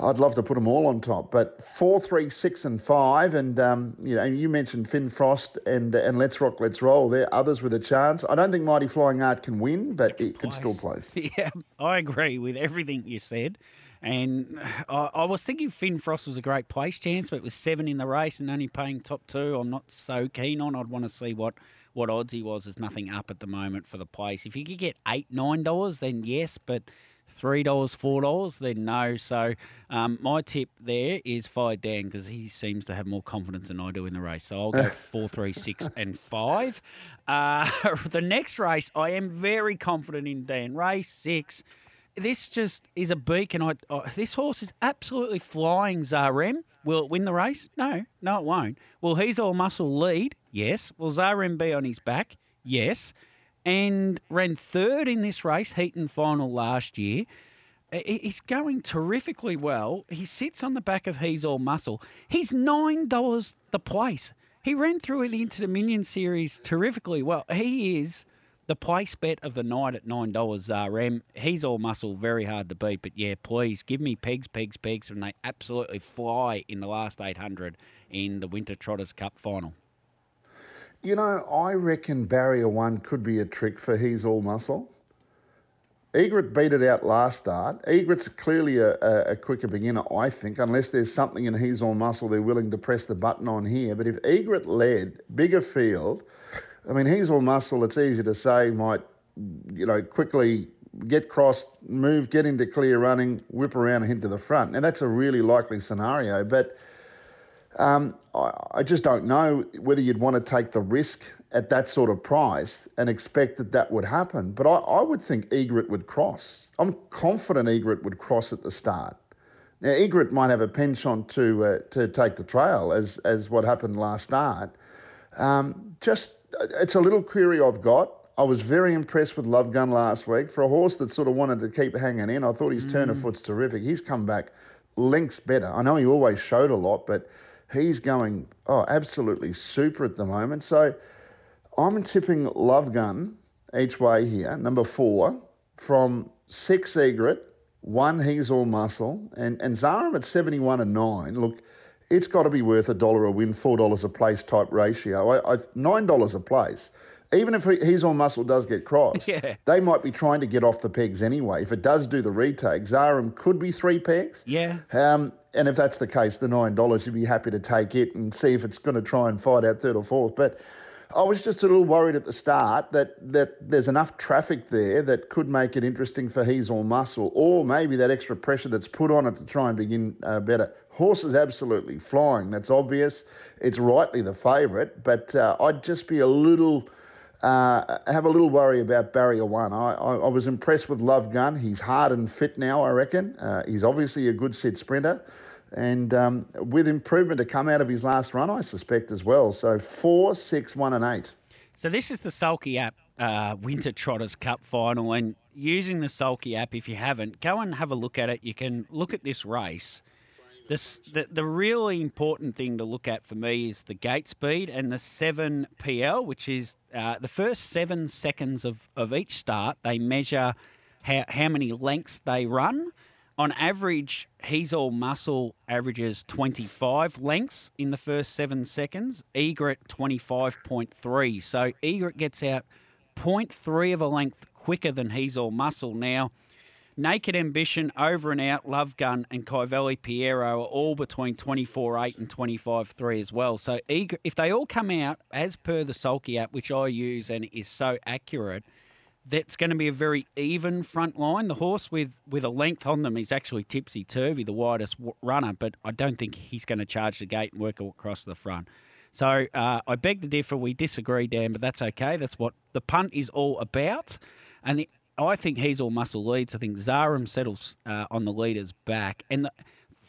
I'd love to put them all on top, but four, three, six, and five, and um, you know, you mentioned Finn Frost and and Let's Rock, Let's Roll. There, others with a chance. I don't think Mighty Flying Art can win, but it, can still place. Yeah, I agree with everything you said. And I, I, was thinking Finn Frost was a great place chance, but it was seven in the race and only paying top two. I'm not so keen on. I'd want to see what what odds he was. There's nothing up at the moment for the place. If you could get eight, nine dollars, then yes, but three dollars, four dollars, then no. So um, my tip there is five Dan because he seems to have more confidence than I do in the race. So I'll go four, three, six, and five. Uh, the next race, I am very confident in Dan. Race six. This just is a beacon. I, this horse is absolutely flying. Zarem. Will it win the race? No, no, it won't. Will he's all muscle lead? Yes. Will Zarem be on his back? Yes and ran third in this race, Heaton final last year. He's going terrifically well. He sits on the back of He's All Muscle. He's $9 the place. He ran through it Into the Dominion series terrifically well. He is the place bet of the night at $9 RM. Uh, he's All Muscle, very hard to beat. But yeah, please give me pegs, pegs, pegs, and they absolutely fly in the last 800 in the Winter Trotters Cup final. You know, I reckon barrier one could be a trick for he's all muscle. Egret beat it out last start. Egret's clearly a, a, a, quicker beginner, I think, unless there's something in He's All muscle they're willing to press the button on here. But if Egret led, bigger field, I mean, he's all muscle, it's easy to say, might, you know, quickly get crossed, move, get into clear running, whip around and hit to the front. Now, that's a really likely scenario, but um, I, I just don't know whether you'd want to take the risk at that sort of price and expect that that would happen. But I, I would think Egret would cross. I'm confident Egret would cross at the start. Now, Egret might have a penchant to uh, to take the trail, as as what happened last start. Um, just it's a little query I've got. I was very impressed with Love Gun last week for a horse that sort of wanted to keep hanging in. I thought his mm. turn of mm. foot's terrific. He's come back lengths better. I know he always showed a lot, but he's going oh absolutely super at the moment. So I'm tipping Love Gun each way here, number four, from six Egret, one He's All Muscle, and, and Zarum at 71 and nine. Look, it's got to be worth a dollar a win, four dollars a place type ratio. I, I, nine dollars a place. Even if He's All Muscle does get crossed, yeah. they might be trying to get off the pegs anyway. If it does do the retake, Zaram could be three pegs. Yeah. Um, and if that's the case, the nine dollars, you'd be happy to take it and see if it's going to try and fight out third or fourth. But I was just a little worried at the start that that there's enough traffic there that could make it interesting for He's All Muscle, or maybe that extra pressure that's put on it to try and begin uh, better. Horse is absolutely flying. That's obvious. It's rightly the favourite, but uh, I'd just be a little. Uh, have a little worry about barrier one. I, I, I, was impressed with Love Gun. He's hard and fit now, I reckon. Uh, he's obviously a good sit sprinter and um, with improvement to come out of his last run, I suspect as well. So four, six, one, and eight. So this is the Sulky app uh, Winter Trotters Cup final, and using the Sulky app, if you haven't, go and have a look at it. You can look at this race. The, the really important thing to look at for me is the gate speed and the 7 PL, which is uh, the first seven seconds of, of each start. They measure how, how many lengths they run on average, he's all muscle averages 25 lengths in the first seven seconds. Egret 25.3. So Egret gets out 0.3 of a length quicker than he's all muscle. Now, Naked Ambition, Over and Out, Love Gun, and Kyvelli Piero are all between 24.8 and 25.3 as well. So if they all come out as per the Sulky app, which I use and is so accurate – that's going to be a very even front line. The horse with, with a length on them is actually tipsy turvy, the widest runner, but I don't think he's going to charge the gate and work across the front. So uh, I beg to differ. We disagree, Dan, but that's okay. That's what the punt is all about. And the, I think he's all muscle leads. I think Zaram settles uh, on the leader's back. And the,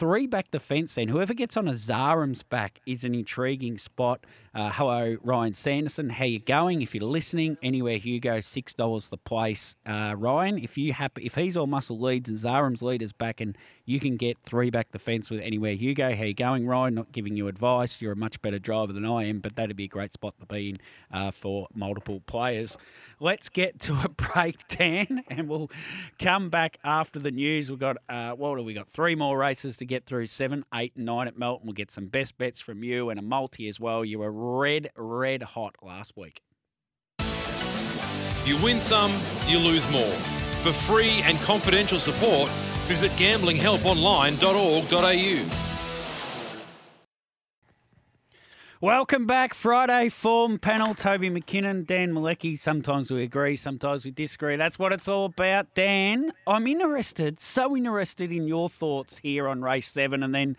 three back defence then. Whoever gets on a Zaram's back is an intriguing spot. Uh, hello, Ryan Sanderson. How you going? If you're listening, anywhere Hugo, six dollars the place. Uh, Ryan, if you happy, if he's all muscle leads and Zarum's leaders back, and you can get three back the fence with anywhere Hugo. How you going, Ryan? Not giving you advice. You're a much better driver than I am, but that'd be a great spot to be in uh, for multiple players. Let's get to a break, Dan, and we'll come back after the news. We've got uh, what have we got? Three more races to get through seven, eight, and nine at Melton. We'll get some best bets from you and a multi as well. You were red, red hot last week. You win some, you lose more. For free and confidential support, visit gamblinghelponline.org.au. Welcome back, Friday form panel. Toby McKinnon, Dan Malecki. Sometimes we agree, sometimes we disagree. That's what it's all about. Dan, I'm interested, so interested in your thoughts here on race seven, and then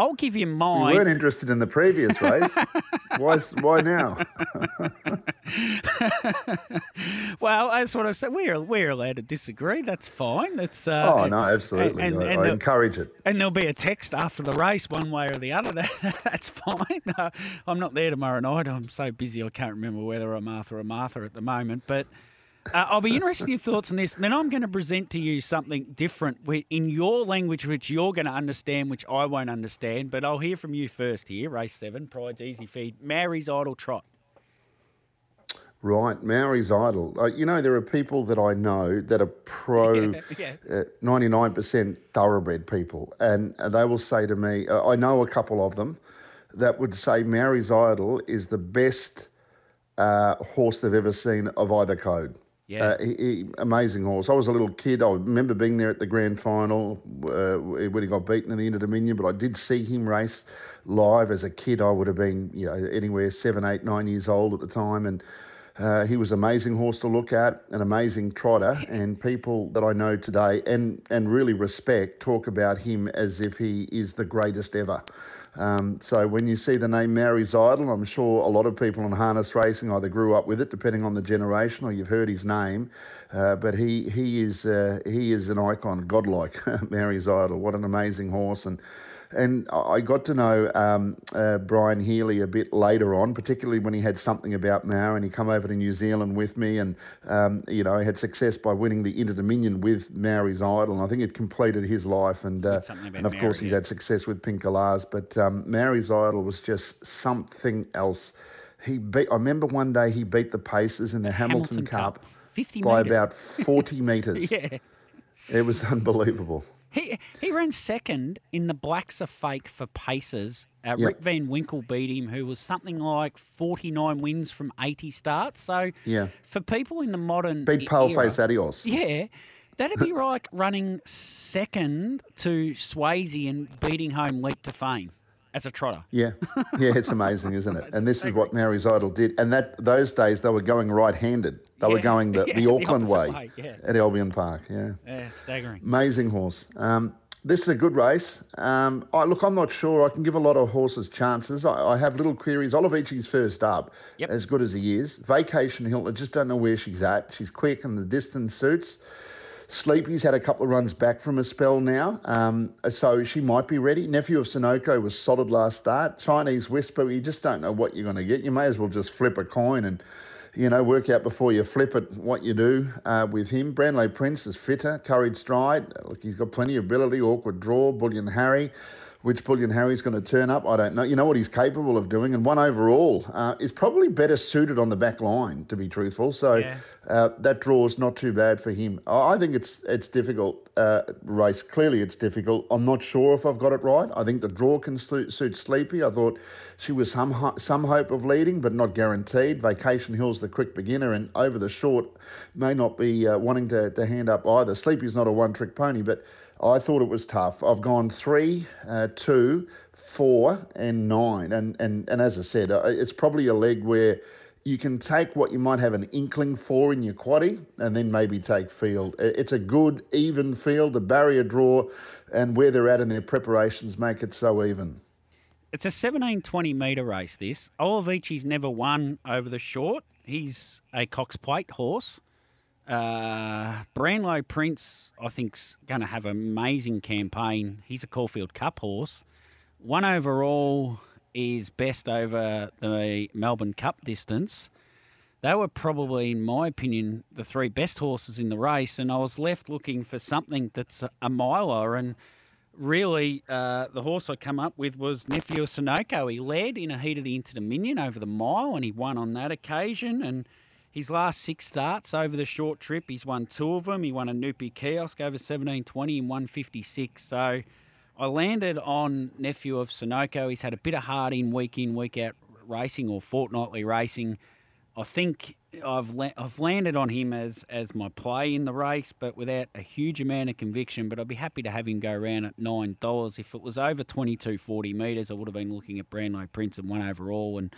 I'll give you mine. You weren't interested in the previous race. why? Why now? well, that's what I said. We're we're allowed to disagree. That's fine. That's uh, oh no, absolutely. And, and, I, I encourage it. And there'll be a text after the race, one way or the other. that's fine. Uh, I'm not there tomorrow night. I'm so busy. I can't remember whether I'm Arthur or Martha at the moment, but. Uh, I'll be interested in your thoughts on this. Then I'm going to present to you something different in your language, which you're going to understand, which I won't understand. But I'll hear from you first here. Race seven, Pride's Easy Feed, Maori's Idol Trot. Right, Maori's Idol. Uh, you know, there are people that I know that are pro yeah, yeah. Uh, 99% thoroughbred people, and they will say to me, uh, I know a couple of them that would say Maori's Idol is the best uh, horse they've ever seen of either code. Yeah. Uh, he, he, amazing horse. I was a little kid. I remember being there at the grand final uh, when he got beaten in the Inter Dominion, but I did see him race live as a kid. I would have been, you know, anywhere seven, eight, nine years old at the time, and uh, he was an amazing horse to look at, an amazing trotter, and people that I know today and and really respect talk about him as if he is the greatest ever. Um, so when you see the name Maori's Idol, I'm sure a lot of people in harness racing either grew up with it, depending on the generation, or you've heard his name. Uh, but he he is uh, he is an icon, godlike Maori's Idol. What an amazing horse and. And I got to know um, uh, Brian Healy a bit later on, particularly when he had something about Mao and he come over to New Zealand with me and, um, you know, had success by winning the Inter Dominion with Maori's Idol. And I think it completed his life. And, uh, and of course, he's had success with Pink Galahs. But um, Maori's Idol was just something else. He beat, I remember one day he beat the Pacers in the Hamilton, Hamilton Cup, Cup. 50 by metres. about 40 metres. yeah. It was unbelievable. He he ran second in the Blacks are fake for paces. Uh, Yep. Rick Van Winkle beat him, who was something like forty nine wins from eighty starts. So Yeah. for people in the modern Beat pale Paleface era- Adios. yeah, that'd be like running second to Swayze and beating home Leap to Fame as a trotter. Yeah, yeah, it's amazing, isn't it? And this is what Maori's Idol did. And that those days they were going right-handed. They were going the, yeah, the the Auckland opposite way, way, yeah. at Albion Park. Yeah, Yeah, staggering. amazing horse. Um, this is a good race. Um, I, look, I'm not sure. I can give a lot of horses chances. I, I have little queries. Olovici's first up, Yep. as good as he is. Vacation Hill, I just don't know where she's at. She's quick and the distance suits. Sleepy's had a couple of runs back from a spell now, um, so she might be ready. Nephew of Sunoco was solid last start. Chinese Whisper, you just don't know what you're going to get. You may as well just flip a coin and, you know, work out before you flip it what you do uh, with him. Brownlow Prince is fitter. Courage Stride, look, he's got plenty of ability. Awkward Draw, Bullion Harry. Which Bullion Harry's going to turn up, I don't know. You know what he's capable of doing, and one overall uh, is probably better suited on the back line, to be truthful. So Yeah. uh, that draw is not too bad for him. I I think it's it's difficult uh, race. Clearly, it's difficult. I'm not sure if I've got it right. I think the draw can suit, suit Sleepy. I thought she was some ho- some hope of leading, but not guaranteed. Vacation Hill's the quick beginner, and over the short may not be uh, wanting to, to hand up either. Sleepy's not a one trick pony, but I thought it was tough. I've gone three, uh, two, four, and nine, and and and as I said, uh, it's probably a leg where you can take what you might have an inkling for in your quaddy and then maybe take field. It's a good, even field. The barrier draw and where they're at in their preparations make it so even. It's a 17 20 metre race, this. Olovici's never won over the short. He's a Cox Plate horse. Uh, Brownlow Prince, I think's going to have an amazing campaign. He's a Caulfield Cup horse. One overall is best over the Melbourne Cup distance. They were probably, in my opinion, the three best horses in the race, and I was left looking for something that's a, miler. And really, uh, the horse I come up with was Nephew Sunoco. He led in a heat of the Inter Dominion over the mile, and he won on that occasion. And his last six starts over the short trip, he's won two of them. He won a Noopy kiosk over 1720 and 156. So I landed on Nephew of Sunoco. He's had a bit of hard in, week in, week out racing or fortnightly racing. I think I've la- I've landed on him as as my play in the race, but without a huge amount of conviction. But I'd be happy to have him go around at nine dollars. If it was over twenty two forty metres, I would have been looking at Brownlow Prince and one overall and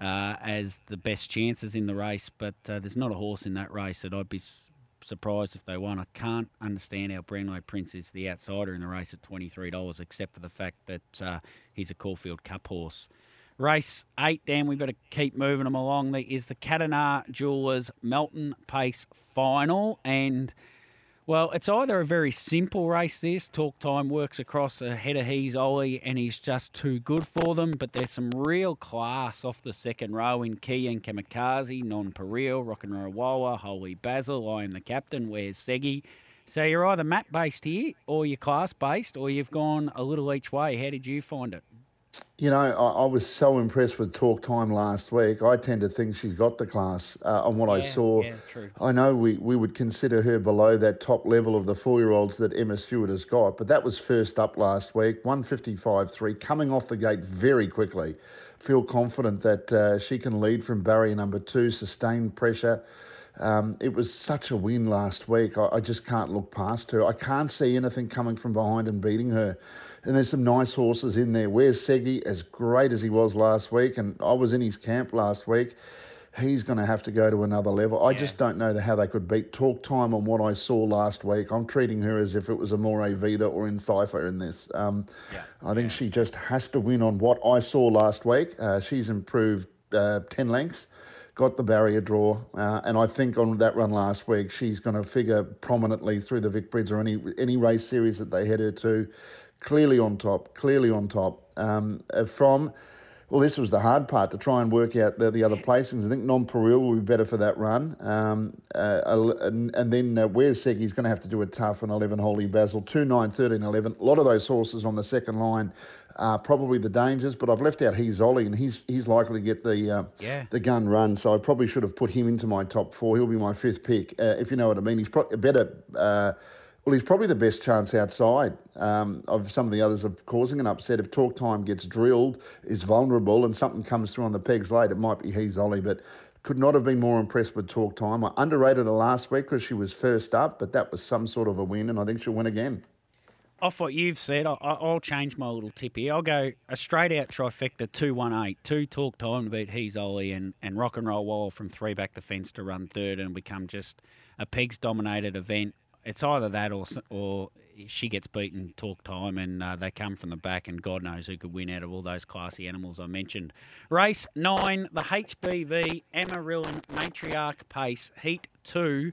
uh, as the best chances in the race. But uh, there's not a horse in that race that I'd be s- surprised if they won. I can't understand how Brownlow Prince is the outsider in the race at twenty three dollars, except for the fact that uh, he's a Caulfield Cup horse. Race eight, Dan, we better keep moving them along. There is the Katanar Jewelers Melton Pace Final. And, well, it's either a very simple race, this. Talk Time works across ahead of He's Ollie, and he's just too good for them. But there's some real class off the second row in Key and Kamikaze, Nonpareil, Rock and Roll Holy Basil, I am the captain, where's Segi? So you're either map based here, or you're class based, or you've gone a little each way. How did you find it? You know, I, I was so impressed with Talk Time last week. I tend to think she's got the class uh, on what I saw. yeah, true. I know we, we would consider her below that top level of the four year olds that Emma Stewart has got, but that was first up last week, 155.3, coming off the gate very quickly. Feel confident that uh, she can lead from barrier number two, sustained pressure. Um, it was such a win last week. I, I just can't look past her. I can't see anything coming from behind and beating her. And there's some nice horses in there. Where's Segi? As great as he was last week, and I was in his camp last week he's going to have to go to another level. I just don't know how they could beat Talk Time on what I saw last week. I'm treating her as if it was a Moray Vida or in Cypher in this. Um, yeah. I think yeah. she just has to win on what I saw last week. Uh, she's improved uh, 10 lengths, got the barrier draw, uh, and I think on that run last week, she's going to figure prominently through the Vicbred or any, any race series that they head her to. Clearly on top, clearly on top. Um, uh, from well, this was the hard part to try and work out the, the other placings. I think Nonpareil will be better for that run. Um, uh, and, and, then uh, where's He's going to have to do a tough and 11 Holy Basil, 2, 9, 13, 11. A lot of those horses on the second line are probably the dangers, but I've left out He's Ollie, and he's he's likely to get the uh, yeah. the gun run. So I probably should have put him into my top four. He'll be my fifth pick, uh, if you know what I mean. He's probably better uh, well, he's probably the best chance outside um, of some of the others of causing an upset. If talk time gets drilled, is vulnerable, and something comes through on the pegs late, it might be he's Ollie, but could not have been more impressed with talk time. I underrated her last week because she was first up, but that was some sort of a win, and I think she'll win again. Off what you've said, I'll change my little tip here. I'll go a straight out trifecta 2 1 8. Two talk time to beat He's Ollie and, and Rock and Roll Wall from three back the fence to run third and become just a pegs dominated event it's either that or or she gets beaten talk time and uh, they come from the back and God knows who could win out of all those classy animals I mentioned. Race nine, the HBV Amarylline Matriarch Pace Heat two.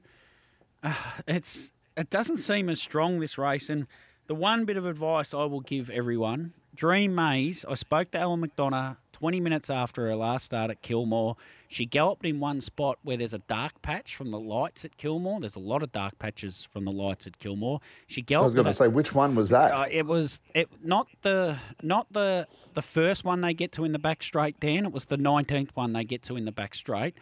Uh, it's it doesn't seem as strong this race and the one bit of advice I will give everyone Dream Maze. I spoke to Ellen McDonough 20 minutes after her last start at Kilmore. She galloped in one spot where there's a dark patch from the lights at Kilmore. There's a lot of dark patches from the lights at Kilmore. She galloped. I was going to say which one was that? Uh, it was it not the not the the first one they get to in the back straight. Dan, it was the 19th one they get to in the back straight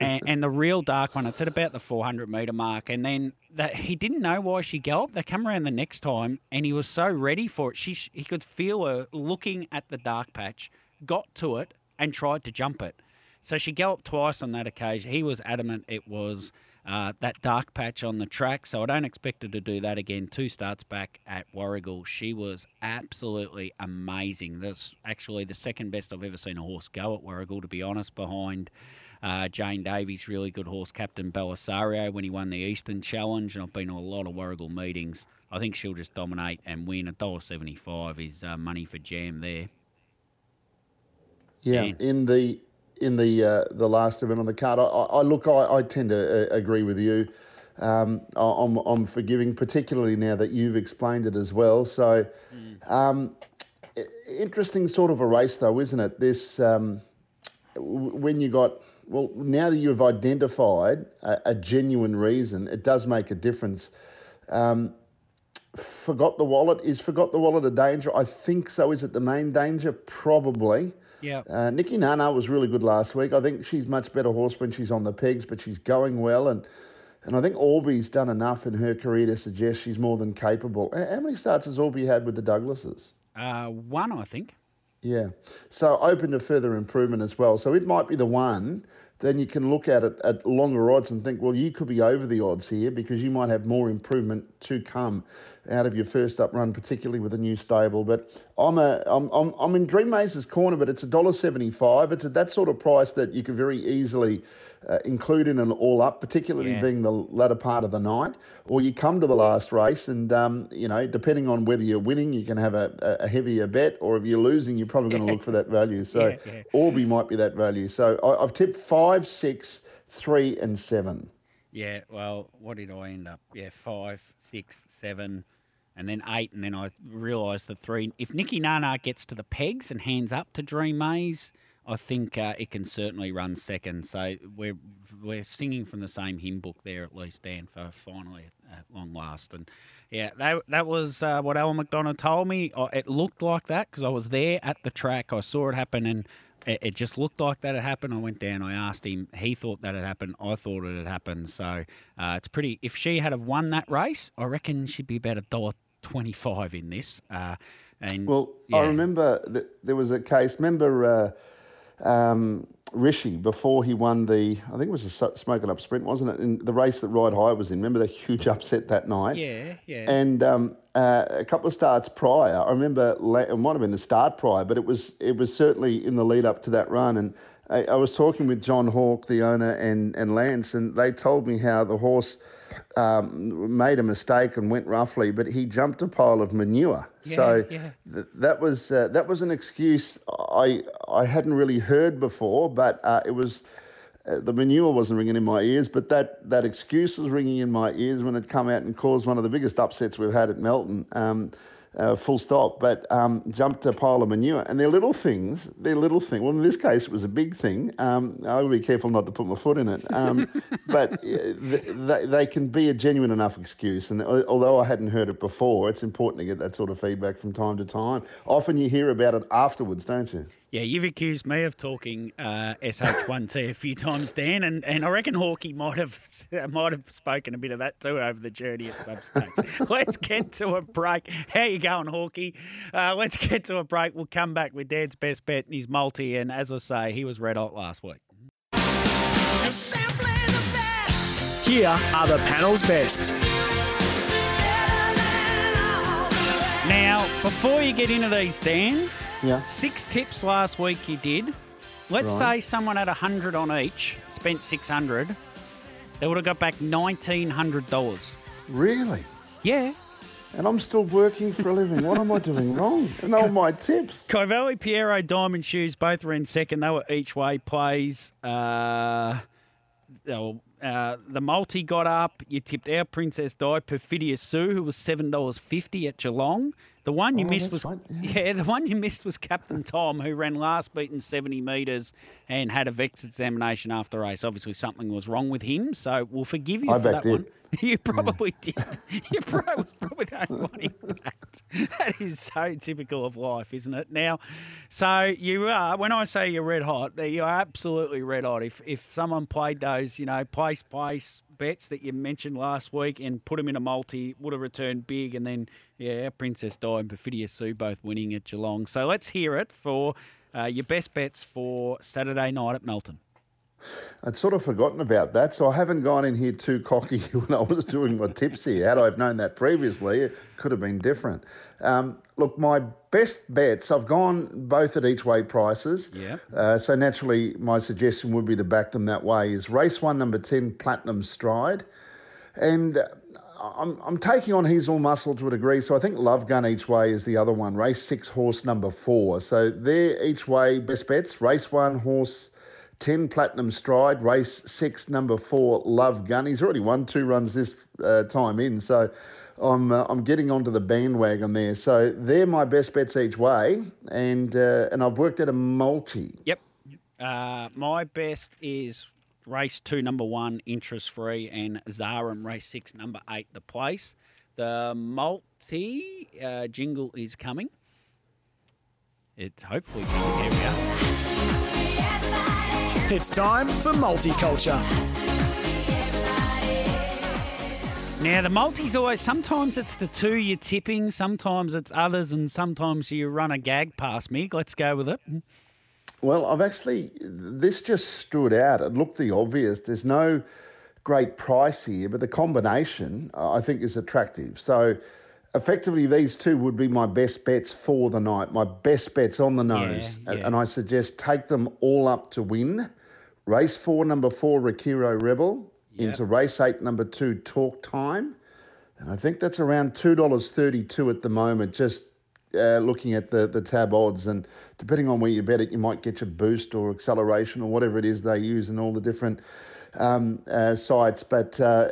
and, and, the real dark one, it's at about the 400 metre mark. And then that he didn't know why she galloped. They come around the next time, and he was so ready for it. She he could feel her looking at the dark patch, got to it, and tried to jump it. So she galloped twice on that occasion. He was adamant it was uh, that dark patch on the track. So I don't expect her to do that again. Two starts back at Warragul. She was absolutely amazing. That's actually the second best I've ever seen a horse go at Warragul, to be honest, behind. Uh, Jane Davies, really good horse captain Belisario when he won the Eastern Challenge, and I've been to a lot of Warragul meetings. I think she'll just dominate and win. A dollar seventy-five is uh, money for Jam there. Yeah, Dan. in the in the uh, the last event on the card, I, I look, I, I, tend to uh, agree with you. Um, I'm, I'm forgiving, particularly now that you've explained it as well. So, mm. um, interesting sort of a race, though, isn't it? This um, when you got well, now that you've identified a, a genuine reason, it does make a difference. Um, forgot the wallet. Is forgot the wallet a danger? I think so. Is it the main danger? Probably. Yeah. Uh, Nikki Nana was really good last week. I think she's much better horse when she's on the pegs, but she's going well. And and I think Alby's done enough in her career to suggest she's more than capable. How many starts has Alby had with the Douglases? Uh, one, I think. Yeah. So open to further improvement as well. So it might be the one. Then you can look at it at longer odds and think, well, you could be over the odds here because you might have more improvement to come out of your first up run, particularly with a new stable. But I'm a I'm I'm, I'm in Dream Maze's corner, but it's a dollar seventy five. It's at that sort of price that you can very easily uh, include in an all up, particularly yeah. being the latter part of the night, or you come to the last race and, um, you know, depending on whether you're winning, you can have a, a heavier bet, or if you're losing, you're probably going to look for that value. So yeah, yeah. Alby might be that value. So I, I've tipped five, six, three, and seven. Yeah, well, what did I end up? Yeah, five, six, seven, and then eight, and then I realised the three. If Nicky Nana gets to the pegs and hands up to Dream Maze, I think uh, it can certainly run second. So we're we're singing from the same hymn book there at least, Dan, for finally at long last. And yeah, that that was uh, what Alan McDonough told me. It looked like that because I was there at the track. I saw it happen, and it, it, just looked like that had happened. I went down. I asked him. He thought that had happened. I thought it had happened. So uh, it's pretty. If she had have won that race, I reckon she'd be about a dollar twenty-five in this. Uh, and well, yeah. I remember that there was a case. Remember uh, um, Rishi before he won the, I think it was a Smoken Up Sprint, wasn't it? In the race that Ride High was in. Remember the huge upset that night? Yeah, yeah. And um, uh, a couple of starts prior, I remember it might have been the start prior, but it was it was certainly in the lead up to that run. And I, I was talking with John Hawke, the owner, and and Lance, and they told me how the horse um, made a mistake and went roughly, but he jumped a pile of manure. so yeah. th- that was uh, that was an excuse I I hadn't really heard before, but uh, it was. Uh, the manure wasn't ringing in my ears, but that, that excuse was ringing in my ears when it come out and caused one of the biggest upsets we've had at Melton. Um, uh, full stop. But um, jumped a pile of manure, and they're little things. They're little thing. Well, in this case, it was a big thing. Um, I will be careful not to put my foot in it. Um, but uh, th- they, they can be a genuine enough excuse. And al- although I hadn't heard it before, it's important to get that sort of feedback from time to time. Often you hear about it afterwards, don't you? Yeah, you've accused me of talking uh, SH1T a few times, Dan, and, and I reckon Hawkey might have might have spoken a bit of that too over the journey at some stage. let's get to a break. How you going, Hawkey? Uh, let's get to a break. We'll come back with Dad's best bet and his multi, and as I say, he was red hot last week. Here are the panel's best. Now, before you get into these, Dan, Yeah. six tips last week you did. Let's Right. say someone had 100 on each, spent 600, they would have got back $1,900. Really? Yeah. And I'm still working for a living. What am I doing wrong? And all my tips. Covelli, Piero, Diamond Shoes, both were in second. They were each way plays. Uh, oh, uh, the multi got up. You tipped our Princess Di, Perfidious Sue, who was seven dollars fifty at Geelong. The one you Oh, missed was right, yeah. the one you missed was Captain Tom, who ran last beaten seventy metres and had a VEX examination after race. Obviously, something was wrong with him, so we'll forgive you I for that backed one. You probably did. You probably was probably the only one fact. That is so typical of life, isn't it? Now, so you are. When I say you're red hot, you are absolutely red hot. If if someone played those, you know, place place bets that you mentioned last week and put them in a multi, would have returned big. And then yeah, Princess Di and Perfidious Sue both winning at Geelong. So let's hear it for uh, your best bets for Saturday night at Melton. I'd sort of forgotten about that, so I haven't gone in here too cocky when I was doing my tips here. Had I have known that previously, it could have been different. Um, look, my best bets, I've gone both at each way prices. Yeah. Uh, so naturally, my suggestion would be to back them that way. Is race one, number 10, Platinum Stride. And uh, I'm, I'm taking on He's All Muscle to a degree, so I think Love Gun each way is the other one. Race six, horse number four. So they're each way best bets. Race one, horse 10, Platinum Stride. Race six, number four, Love Gun. He's already won two runs this uh, time in, so I'm, uh, I'm getting onto the bandwagon there. So they're my best bets each way, and, uh, and I've worked at a multi. Yep. Uh, my best is race two, number one, interest free, and Zarum race six, number eight, the place. The multi uh, jingle is coming. It's hopefully coming. Here we go. It's time for multiculture. Now the multi's always sometimes it's the two you're tipping, sometimes it's others, and sometimes you run a gag past me. Let's go with it. Well, I've actually, this just stood out. It looked the obvious. There's no great price here, but the combination uh, I think is attractive. So effectively, these two would be my best bets for the night, my best bets on the nose. Yeah, yeah. And I suggest take them all up to win. Race four, number four, Rakiro Rebel, into race eight, number two, Talk Time. And I think that's around $2.32 at the moment, just uh, looking at the, the tab odds. And depending on where you bet it, you might get your boost or acceleration or whatever it is they use in all the different um, uh, sites. But uh,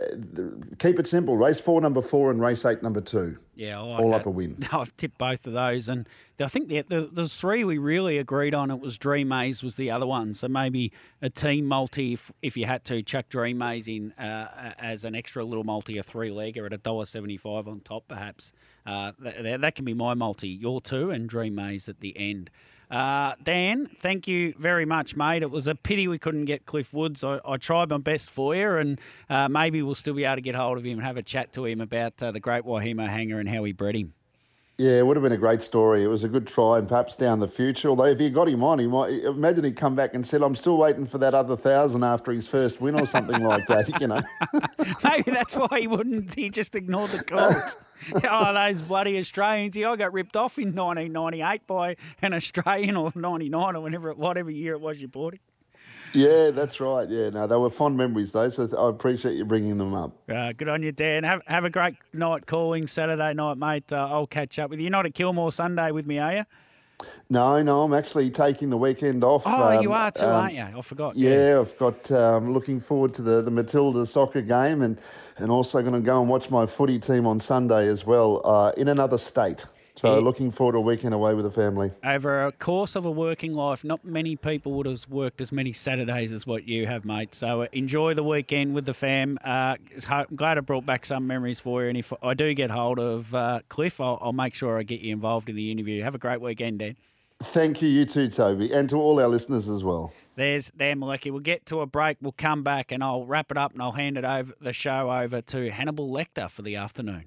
keep it simple race four, number four, and race eight, number two. Yeah, I like All that. up a win. I've tipped both of those, and I think the, the, there's three we really agreed on. It was Dream Maze was the other one, so maybe a team multi if, if you had to chuck Dream Maze in uh, as an extra little multi, a three legger at a dollar seventy five on top, perhaps. Uh, that, that can be my multi. Your two and Dream Maze at the end. Uh, Dan, thank you very much, mate. It was a pity we couldn't get Cliff Woods. I, I tried my best for you, and uh, maybe we'll still be able to get hold of him and have a chat to him about uh, the Great Waihemo Hanger and how he bred him. Yeah, it would have been a great story. It was a good try, and perhaps down the future. Although if you got him on, he might imagine he'd come back and said, "I'm still waiting for that other thousand after his first win or something like that." You know. Maybe that's why he wouldn't. He just ignored the calls. oh, those bloody Australians! I got ripped off in 1998 by an Australian or 99 or whenever, whatever year it was you bought it. Yeah, that's right. Yeah, no, they were fond memories though, so I appreciate you bringing them up. Uh, good on you, Dan. Have have a great night calling Saturday night, mate. Uh, I'll catch up with you. You're not at Kilmore Sunday with me, are you? No, no, I'm actually taking the weekend off. Oh, um, you are too, um, aren't you? I forgot. Yeah, yeah. I've got. Um, looking forward to the the Matilda soccer game, and and also going to go and watch my footy team on Sunday as well uh, in another state. So yeah. looking forward to a weekend away with the family. Over a course of a working life, not many people would have worked as many Saturdays as what you have, mate. So uh, enjoy the weekend with the fam. Uh, I'm glad I brought back some memories for you. And if I do get hold of uh, Cliff, I'll, I'll, make sure I get you involved in the interview. Have a great weekend, Dan. Thank you, you too, Toby, and to all our listeners as well. There's Dan Malecki. We'll get to a break. We'll come back and I'll wrap it up and I'll hand it over the show over to Hannibal Lecter for the afternoon.